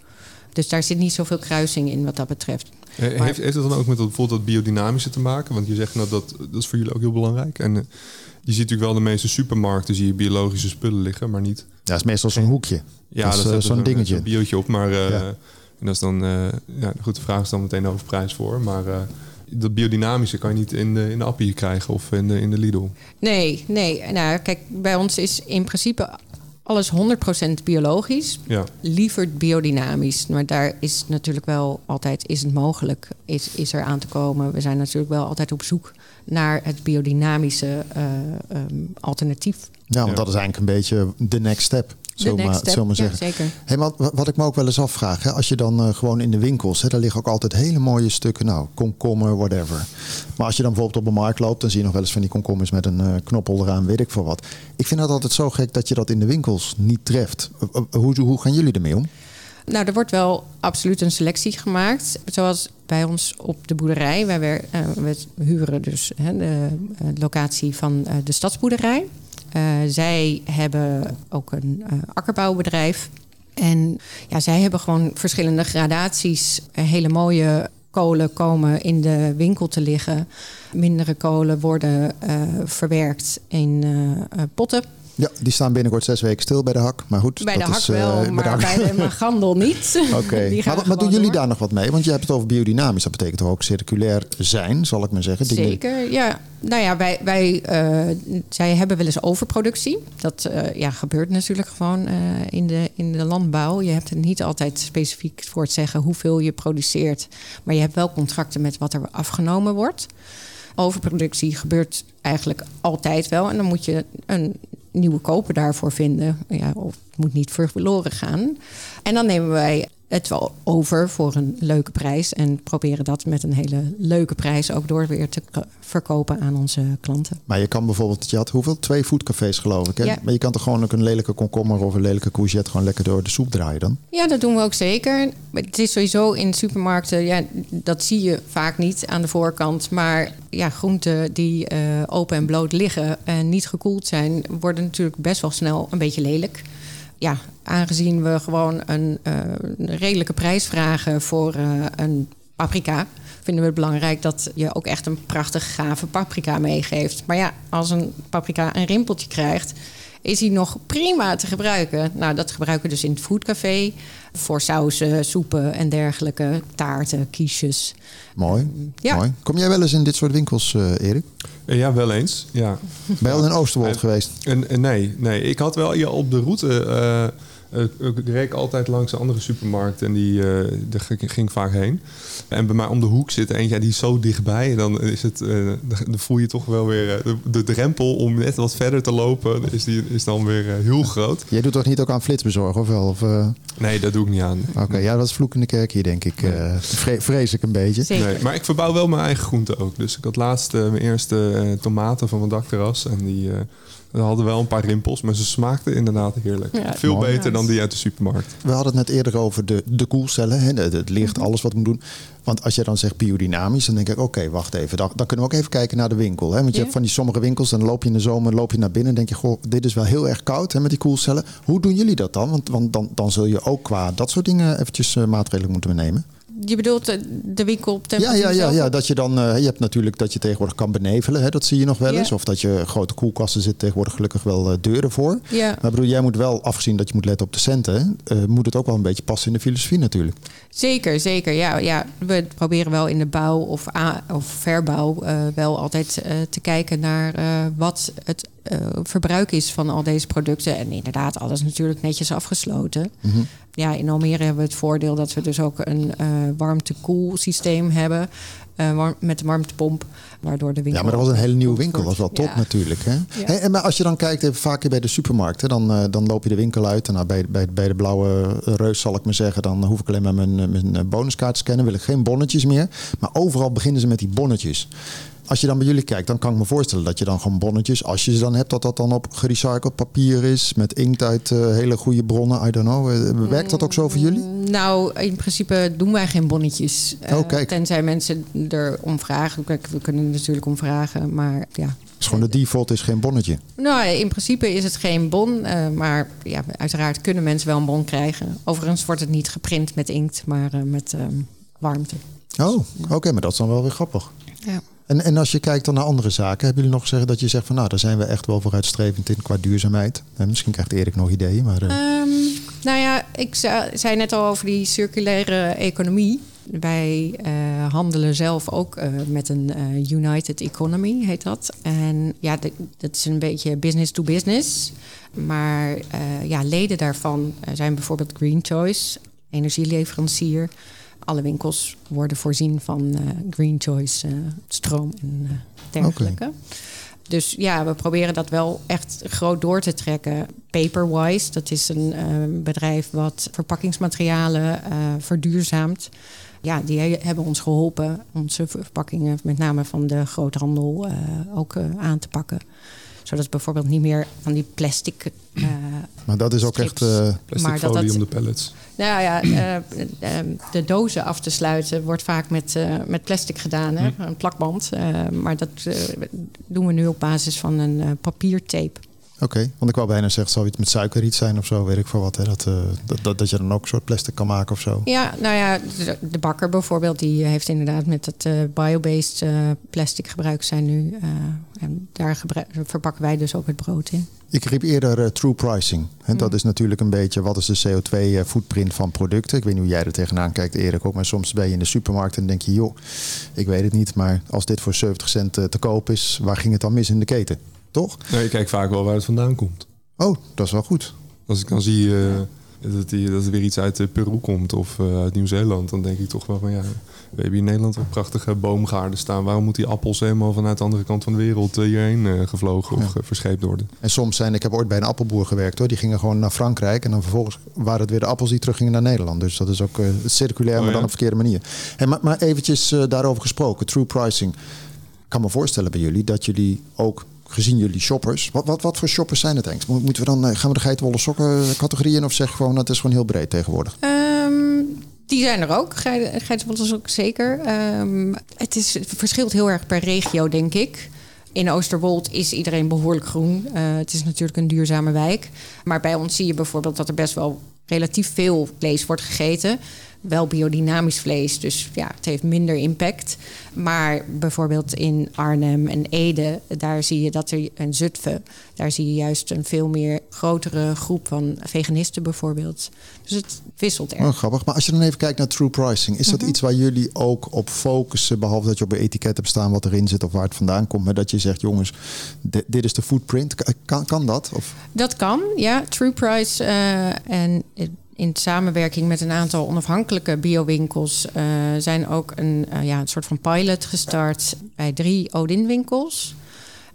Dus daar zit niet zoveel kruising in wat dat betreft. Eh, Maar- Heeft, heeft het dan ook met dat, bijvoorbeeld dat biodynamische te maken? Want je zegt nou dat dat is voor jullie ook heel belangrijk. En eh, je ziet natuurlijk wel de meeste supermarkten zie je biologische spullen liggen, maar niet. Ja, dat is meestal zo'n hoekje. Ja, dat is dat eh, is zo'n dingetje. Een biootje op, maar eh, Ja. en dat is dan eh, ja, goed. De vraag is dan meteen over prijs voor, maar eh, dat biodynamische kan je niet in de in de appie krijgen of in de in de Lidl. Nee, nee. Nou, kijk, bij ons is in principe alles 100% biologisch. Ja. Liever biodynamisch. Maar daar is natuurlijk wel altijd, is het mogelijk, is, is er aan te komen. We zijn natuurlijk wel altijd op zoek naar het biodynamische eh, ehm, alternatief. Ja, want dat is eigenlijk een beetje de next step. Zullen we maar, zullen maar Ja, zeggen. zeker. Hey, maar wat ik me ook wel eens afvraag, hè, als je dan eh, gewoon in de winkels, hè, daar liggen ook altijd hele mooie stukken, nou, komkommer, whatever. Maar als je dan bijvoorbeeld op een markt loopt, dan zie je nog wel eens van die komkommers met een eh, knoppel eraan, weet ik veel wat. Ik vind dat altijd zo gek dat je dat in de winkels niet treft. Hoe, hoe gaan jullie ermee om? Nou, er wordt wel absoluut een selectie gemaakt. Zoals bij ons op de boerderij. Wij eh, we huren dus hè, de eh, locatie van eh, de stadsboerderij. Zij hebben ook een akkerbouwbedrijf. En ja, zij hebben gewoon verschillende gradaties. Hele mooie kolen komen in de winkel te liggen. Mindere kolen worden verwerkt in potten. Ja, die staan binnenkort zes weken stil bij de hak. Maar goed, Bij de dat hak is, eh, wel, maar hak. bij de magandel niet. Oké, maar, maar doen jullie door. daar nog wat mee? Want je hebt het over biodynamisch. Dat betekent toch ook circulair zijn, zal ik maar zeggen. Dingen- Zeker, ja. Nou ja, wij, wij eh, zij hebben wel eens overproductie. Dat eh, ja, gebeurt natuurlijk gewoon eh, in, de, in de landbouw. Je hebt het niet altijd specifiek voor het zeggen hoeveel je produceert. Maar je hebt wel contracten met wat er afgenomen wordt. Overproductie gebeurt eigenlijk altijd wel. En dan moet je een nieuwe koper daarvoor vinden. Ja, of het moet niet verloren gaan. En dan nemen wij het wel over voor een leuke prijs. En proberen dat met een hele leuke prijs ook door weer te verkopen aan onze klanten. Maar je kan bijvoorbeeld, je had hoeveel? Twee foodcafés geloof ik. Hè? Ja. Maar je kan toch gewoon ook een lelijke komkommer of een lelijke courgette gewoon lekker door de soep draaien dan? Ja, dat doen we ook zeker. Het is sowieso in supermarkten, ja, dat zie je vaak niet aan de voorkant. Maar ja, groenten die eh, open en bloot liggen en niet gekoeld zijn, worden natuurlijk best wel snel een beetje lelijk. Ja, aangezien we gewoon een, eh, redelijke prijs vragen voor eh, een paprika, vinden we het belangrijk dat je ook echt een prachtig gave paprika meegeeft. Maar ja, als een paprika een rimpeltje krijgt, is hij nog prima te gebruiken. Nou, dat gebruiken we dus in het foodcafé voor sauzen, soepen en dergelijke, taarten, kiesjes. Mooi. Ja. Mooi. Kom jij wel eens in dit soort winkels, eh, Erik? Eh, ja, wel eens. Ja. Ben je al in Oosterwold geweest? En, en nee, nee, ik had wel ja, op de route. eh, Eh, ik reed altijd langs een andere supermarkt en die, eh, daar ging- vaak heen. En bij mij om de hoek zit er eentje, ja, die is zo dichtbij. Dan, is het, eh, dan voel je toch wel weer eh, de, de drempel om net wat verder te lopen. Is, die, is dan weer eh, heel groot. Jij doet toch niet ook aan flitsbezorgen of wel? Of, eh, Nee, dat doe ik niet aan. Oké, ja, dat is vloek in de kerk hier, denk ik. eh, vre- vrees ik een beetje. Zeker. Nee, maar ik verbouw wel mijn eigen groenten ook. Dus ik had laatst mijn eerste tomaten van mijn dakterras. En die eh, hadden wel een paar rimpels, maar ze smaakten inderdaad heerlijk. Ja, Veel mooi. beter dan die uit de supermarkt. We hadden het net eerder over de, de koelcellen. Hè, het licht, Mhm. alles wat we doen. Want als je dan zegt biodynamisch, dan denk ik, oké, wacht even. Dan, dan kunnen we ook even kijken naar de winkel. Hè? Want je Ja. hebt van die sommige winkels, dan loop je in de zomer loop je naar binnen en denk je, goh, dit is wel heel erg koud hè, met die koelcellen. Hoe doen jullie dat dan? Want, want dan, dan zul je ook qua dat soort dingen eventjes eh, maatregelen moeten nemen. Je bedoelt de, de winkel op Ja, temperatuur ja, ja, zelf? ja, dat je dan, eh, je hebt natuurlijk dat je tegenwoordig kan benevelen. Hè? Dat zie je nog wel Ja. eens. Of dat je grote koelkasten zit tegenwoordig gelukkig wel eh, deuren voor. Ja, Maar bedoel, jij moet wel, afgezien dat je moet letten op de centen, eh, moet het ook wel een beetje passen in de filosofie natuurlijk. Zeker, zeker. Ja, ja, we proberen wel in de bouw of, of verbouw eh, wel altijd eh, te kijken naar eh, wat het verbruik is van al deze producten. En inderdaad, alles natuurlijk netjes afgesloten. Mhm. Ja, in Almere hebben we het voordeel dat we dus ook een warmte-koel systeem hebben. met de warmtepomp, waardoor de winkel... Ja, maar dat was een hele nieuwe winkel. Dat is wel top Ja. natuurlijk. Hè? Hey, en maar als je dan kijkt, even vaker bij de supermarkten, dan, eh, dan loop je de winkel uit. En nou, bij, bij, bij de blauwe reus zal ik maar zeggen, dan hoef ik alleen maar mijn, eh, mijn eh, bonuskaart te scannen. Wil ik geen bonnetjes meer. Maar overal beginnen ze met die bonnetjes. Als je dan bij jullie kijkt, dan kan ik me voorstellen dat je dan gewoon bonnetjes, als je ze dan hebt, dat dat dan op gerecycled papier is, met inkt uit eh, hele goede bronnen. I don't know. Eh, Werkt dat ook zo voor jullie? Nou, in principe doen wij geen bonnetjes. Eh, Oh, kijk. Tenzij mensen er om vragen. Kijk, we kunnen er natuurlijk om vragen, maar ja. Dus gewoon de default is geen bonnetje. Nou, in principe is het geen bon, maar ja, uiteraard kunnen mensen wel een bon krijgen. Overigens wordt het niet geprint met inkt, maar met ehm, warmte. Oh, oké, maar dat is dan wel weer grappig. Ja. En, als je kijkt dan naar andere zaken, hebben jullie nog gezegd dat je zegt van nou, daar zijn we echt wel vooruitstrevend in qua duurzaamheid? En misschien krijgt Erik nog ideeën, maar eh, Ehm, nou ja, ik zei net al over die circulaire economie. Wij eh, handelen zelf ook eh, met een United Economy, heet dat. En ja, dat is een beetje business to business. Maar ja, leden daarvan zijn bijvoorbeeld Green Choice, energieleverancier. Alle winkels worden voorzien van eh, Green Choice eh, stroom en eh, dergelijke. Dus ja, we proberen dat wel echt groot door te trekken. Paperwise, dat is een bedrijf wat verpakkingsmaterialen verduurzaamt. Ja, die he- hebben ons geholpen onze verpakkingen, met name van de groothandel, eh, ook aan te pakken. Zodat bijvoorbeeld niet meer van die plastic. eh, maar dat is ook echt. strips. eh, Plastic Maar dat folie dat- om de pellets. nou ja, eh, de dozen af te sluiten wordt vaak met, eh, met plastic gedaan, hè? een plakband. Eh, maar dat doen we nu op basis van een eh, papiertape. Oké, want ik wou bijna zeggen, zou iets met suikerriet zijn of zo, weet ik voor wat. Hè? Dat, eh, dat, dat, dat je dan ook een soort plastic kan maken of zo. Ja, nou ja, de, de bakker bijvoorbeeld, die heeft inderdaad met het eh, biobased eh, plastic gebruikt zijn nu. eh, en daar gebruik- verpakken wij dus ook het brood in. Ik riep eerder eh, true pricing. En dat Mm. is natuurlijk een beetje wat is de CO2-footprint van producten. Ik weet niet hoe jij er tegenaan kijkt, Erik ook. Maar soms ben je in de supermarkt en denk je, joh, ik weet het niet. Maar als dit voor 70 cent eh, te koop is, waar ging het dan mis in de keten? Toch? Nee, ik kijk vaak wel waar het vandaan komt. Oh, dat is wel goed. Als ik dan zie eh, dat, die, dat er weer iets uit eh, Peru komt of eh, uit Nieuw-Zeeland, dan denk ik toch wel van ja, we hebben in Nederland wel prachtige boomgaarden staan. Waarom moet die appels helemaal vanuit de andere kant van de wereld hierheen gevlogen of Ja. verscheept worden? En soms zijn, ik heb ooit bij een appelboer gewerkt hoor. Die gingen gewoon naar Frankrijk. En dan vervolgens waren het weer de appels die terug gingen naar Nederland. Dus dat is ook circulair, Oh, maar dan op verkeerde manier. Hey, maar, maar eventjes daarover gesproken, true pricing. Ik kan me voorstellen bij jullie dat jullie ook, gezien jullie shoppers. Wat, wat, wat voor shoppers zijn het eigenlijk? Mo- Moeten we dan, eh, gaan we de geitenwolle sokken categorie in? Of zeg gewoon, dat is gewoon heel breed tegenwoordig? Ehm, die zijn er ook. Ge- Geitenwold is ook zeker. Ehm, het, is, verschilt heel erg per regio, denk ik. In Oosterwold is iedereen behoorlijk groen. Eh, het is natuurlijk een duurzame wijk. Maar bij ons zie je bijvoorbeeld dat er best wel relatief veel vlees wordt gegeten. Wel biodynamisch vlees, dus ja, het heeft minder impact. Maar bijvoorbeeld in Arnhem en Ede, daar zie je dat er een Zutphen, daar zie je juist een veel meer grotere groep van veganisten bijvoorbeeld. Dus het wisselt erg. Oh, grappig. Maar als je dan even kijkt naar true pricing, is dat Mhm. iets waar jullie ook op focussen, behalve dat je op een etiket hebt staan wat erin zit of waar het vandaan komt, maar dat je zegt, jongens, di- dit is de footprint. Kan, kan dat? Of, Dat kan, ja. True Price eh, en in samenwerking met een aantal onafhankelijke biowinkels eh, zijn ook een, eh, ja, een soort van pilot gestart bij drie Odin-winkels.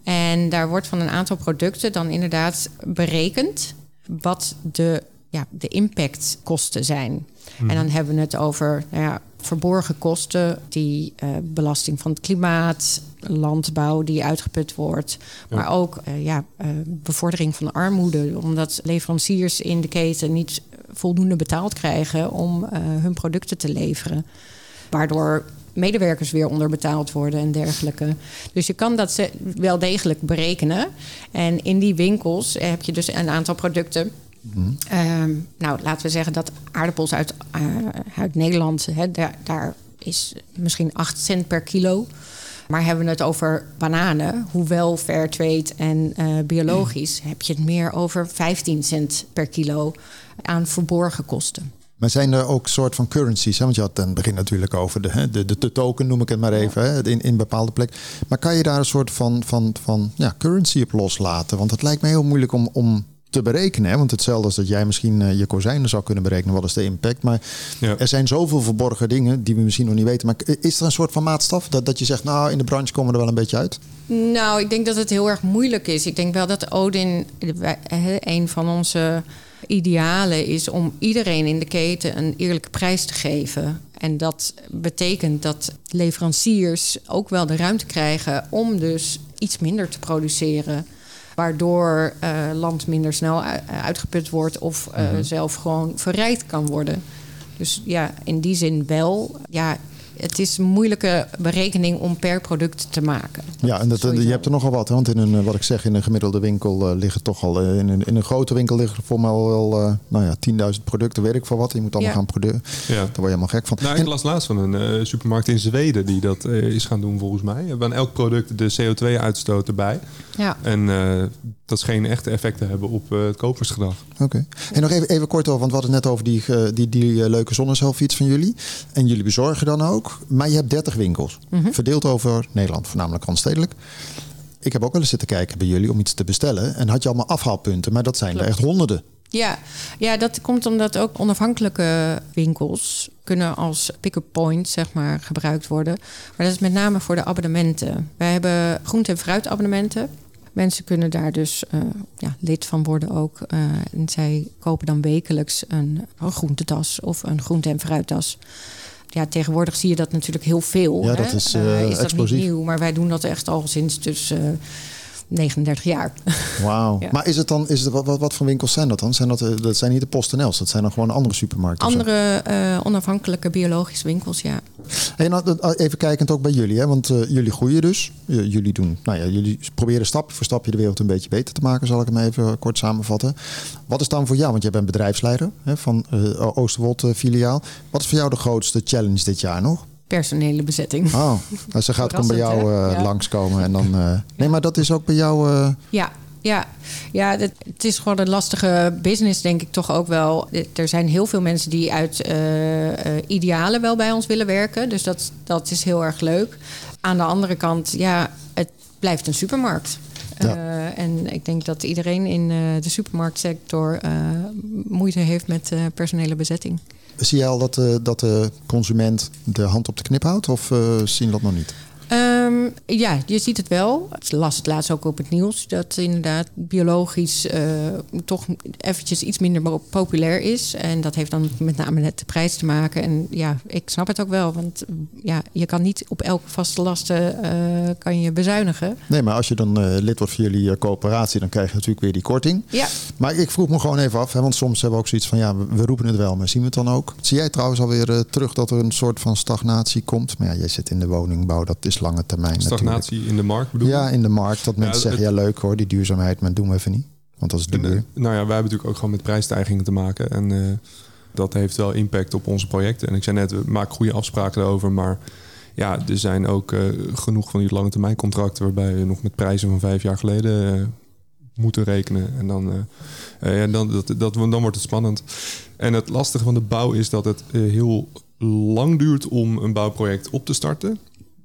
En daar wordt van een aantal producten dan inderdaad berekend wat de, ja, de impactkosten zijn. En dan hebben we het over nou ja, verborgen kosten, die eh, belasting van het klimaat, landbouw die uitgeput wordt, maar ook ja, bevordering van armoede, omdat leveranciers in de keten niet voldoende betaald krijgen om eh, hun producten te leveren. Waardoor medewerkers weer onderbetaald worden en dergelijke. Dus je kan dat ze- wel degelijk berekenen. En in die winkels heb je dus een aantal producten. Ehm, nou, laten we zeggen dat aardappels uit, eh, uit Nederland, hè, daar, daar is misschien 8 cent per kilo. Maar hebben we het over bananen, hoewel fair trade en eh, biologisch, heb je het meer over 15 cent per kilo aan verborgen kosten. maar zijn er ook soort van currencies? Hè? Want je had het in het begin natuurlijk over de, hè, de, de, de token, noem ik het maar even, hè, in, in bepaalde plek. Maar kan je daar een soort van, van, van ja, currency op loslaten? Want het lijkt me heel moeilijk om, om te berekenen. Hè? Want hetzelfde als dat jij misschien eh, je kozijnen zou kunnen berekenen. Wat is de impact? Maar Ja. er zijn zoveel verborgen dingen die we misschien nog niet weten. Maar is er een soort van maatstaf dat, dat je zegt, nou in de branche komen we er wel een beetje uit? Nou, ik denk dat het heel erg moeilijk is. Ik denk wel dat Odin, hè, een van onze idealen is om iedereen in de keten een eerlijke prijs te geven. En dat betekent dat leveranciers ook wel de ruimte krijgen om dus iets minder te produceren. Waardoor eh, land minder snel u- uitgeput wordt of eh, zelf gewoon verrijkt kan worden. Dus ja, in die zin wel. Ja, het is een moeilijke berekening om per product te maken. Ja, en dat, sowieso. je hebt er nogal wat. hè? Want in een, eh, wat ik zeg, in een gemiddelde winkel eh, liggen toch al... eh, in, een, in een grote winkel liggen er voor mij al wel eh, nou ja, 10.000 producten, weet ik van wat. Je moet allemaal Ja. gaan produceren. Ja. Daar word je helemaal gek van. Nou, En- ik las laatst van een eh, supermarkt in Zweden die dat eh, is gaan doen volgens mij. Hebben aan elk product de CO2-uitstoot erbij. Ja. En eh, dat scheen echte effecten hebben op eh, het kopersgedrag. Oké. En nog even, even kort over, want we hadden het net over die, eh, die, die eh, leuke zonnecelfiets van jullie. En jullie bezorgen dan ook. Maar je hebt 30 winkels. Verdeeld over Nederland, voornamelijk randstedelijk. Ik heb ook wel eens zitten kijken bij jullie om iets te bestellen. En had je allemaal afhaalpunten, maar dat zijn er echt honderden. Ja. ja, dat komt omdat ook onafhankelijke winkels kunnen als pick-up point zeg maar, gebruikt worden. Maar dat is met name voor de abonnementen. Wij hebben groente- en fruitabonnementen. Mensen kunnen daar dus eh, ja, lid van worden ook. Eh, en zij kopen dan wekelijks een, een groentetas of een groente- en fruittas. Ja, tegenwoordig zie je dat natuurlijk heel veel. Ja, hè. dat is, eh, is dat niet nieuw, maar wij doen dat echt al sinds dus 39 jaar. Wauw. Ja. Maar is het dan, is het, wat, wat, wat voor winkels zijn dat dan? Zijn dat, eh, dat zijn niet de PostNL's, dat zijn dan gewoon andere supermarkten? Andere eh, onafhankelijke biologische winkels, ja. Hey, nou, eh, even kijkend ook bij jullie, hè? want jullie groeien dus. Jullie doen, nou ja, jullie proberen stapje voor stapje de wereld een beetje beter te maken, zal ik hem even kort samenvatten. Wat is dan voor jou, want jij bent bedrijfsleider hè, van Oosterwold filiaal. Wat is voor jou de grootste challenge dit jaar nog? Personele bezetting. Oh, nou, ze gaat gewoon bij jou eh, Ja. langskomen en dan. eh, nee, maar dat is ook bij jou. eh, Ja, ja, ja het, het is gewoon een lastige business, denk ik toch ook wel. Er zijn heel veel mensen die uit idealen wel bij ons willen werken. Dus dat, dat is heel erg leuk. Aan de andere kant, ja, het blijft een supermarkt. Ja. En ik denk dat iedereen in de supermarktsector moeite heeft met personele bezetting. Zie jij al dat, dat de consument de hand op de knip houdt, of eh, zien we dat nog niet? Ehm, ja, je ziet het wel. Ik las het laatst ook op het nieuws dat inderdaad biologisch eh, toch eventjes iets minder populair is. En dat heeft dan met name met de prijs te maken. En ja, ik snap het ook wel, want ja, je kan niet op elke vaste lasten eh, kan je bezuinigen. Nee, maar als je dan eh, lid wordt van jullie eh, coöperatie, dan krijg je natuurlijk weer die korting. Ja, Maar ik vroeg me gewoon even af, hè, want soms hebben we ook zoiets van, ja, we, roepen het wel, maar zien we het dan ook? Zie jij trouwens alweer eh, terug dat er een soort van stagnatie komt? Maar ja, jij zit in de woningbouw, dat is lange termijn natuurlijk. Stagnatie in de markt bedoel? Ja, in de markt, dat mensen het- zeggen, ja leuk hoor, die duurzaamheid, maar doen we even niet. Want dat is duur. eh, nou ja, wij hebben natuurlijk ook gewoon met prijsstijgingen te maken. En eh, Dat heeft wel impact op onze projecten. En ik zei net, we maken goede afspraken erover, maar ja, er zijn ook uh, genoeg van die lange termijn contracten waarbij we nog met prijzen van vijf jaar geleden uh, moeten rekenen. En dan, ja, dan, dat, dat, dan wordt het spannend. En het lastige van de bouw is dat het heel lang duurt om een bouwproject op te starten.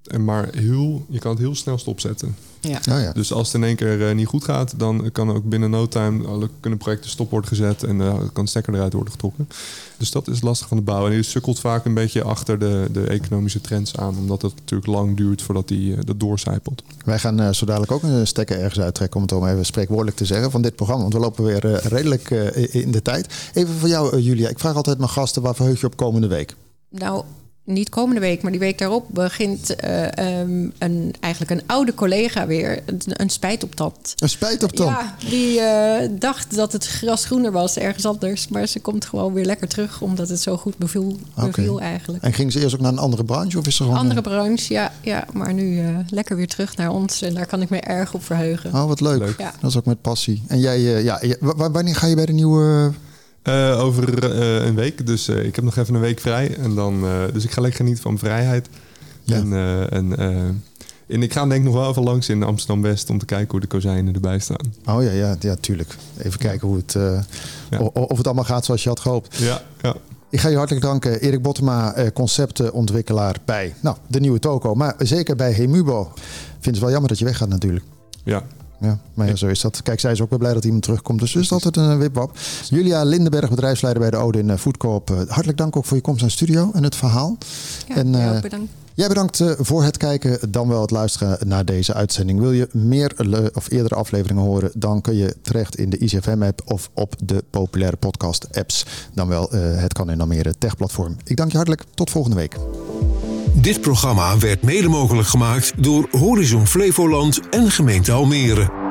En maar heel, je kan het heel snel stopzetten. Ja. Oh ja. Dus als het in één keer uh, niet goed gaat, dan kan ook binnen no time alle kunnen projecten stop worden gezet en uh, kan de stekker eruit worden getrokken. Dus dat is lastig van de bouw. En die sukkelt vaak een beetje achter de, de economische trends aan, omdat het natuurlijk lang duurt voordat die uh, dat doorcijpelt. Wij gaan uh, zo dadelijk ook een stekker ergens uittrekken, om het om even spreekwoordelijk te zeggen, van dit programma. Want we lopen weer uh, redelijk in de tijd. Even voor jou, Julia. Ik vraag altijd mijn gasten, waar verheug je op komende week? Nou, niet komende week, maar die week daarop begint uh, um, een, eigenlijk een oude collega weer een, een spijt op tand. Een spijt op tand? Ja, die uh, dacht dat het gras groener was ergens anders. Maar ze komt gewoon weer lekker terug, omdat het zo goed beviel, beviel okay. eigenlijk. En ging ze eerst ook naar een andere branche? Of is er gewoon andere branche, ja. ja maar nu uh, lekker weer terug naar ons. En daar kan ik me erg op verheugen. Oh, wat leuk. leuk. Ja. Dat is ook met passie. En jij, ja, wanneer ga je bij de nieuwe... Uh, over uh, een week. Dus uh, ik heb nog even een week vrij. En dan, dus ik ga lekker genieten van vrijheid. Ja. En, en, en ik ga denk ik nog wel even langs in Amsterdam-West... om te kijken hoe de kozijnen erbij staan. Oh ja, ja, ja tuurlijk. Even kijken hoe het, ja. of het allemaal gaat zoals je had gehoopt. Ja, ja. Ik ga je hartelijk danken, Erik Bottema, conceptontwikkelaar bij nou, de nieuwe Toko. Maar zeker bij Hemubo. Ik vind het wel jammer dat je weggaat natuurlijk. Ja, ja, maar ja, zo is dat. Kijk, zij is ook wel blij dat iemand terugkomt. Dus het is altijd een wipwap. Julia Lindenberg, bedrijfsleider bij de Odin Foodcoop. Hartelijk dank ook voor je komst naar de studio en het verhaal. Ja, en, uh, bedankt. Jij bedankt voor het kijken, dan wel het luisteren naar deze uitzending. Wil je meer of eerdere afleveringen horen, dan kun je terecht in de ICFM-app of op de populaire podcast-apps. Dan wel uh, het kan in Almere Tech-platform. Ik dank je hartelijk. Tot volgende week. Dit programma werd mede mogelijk gemaakt door Horizon Flevoland en gemeente Almere.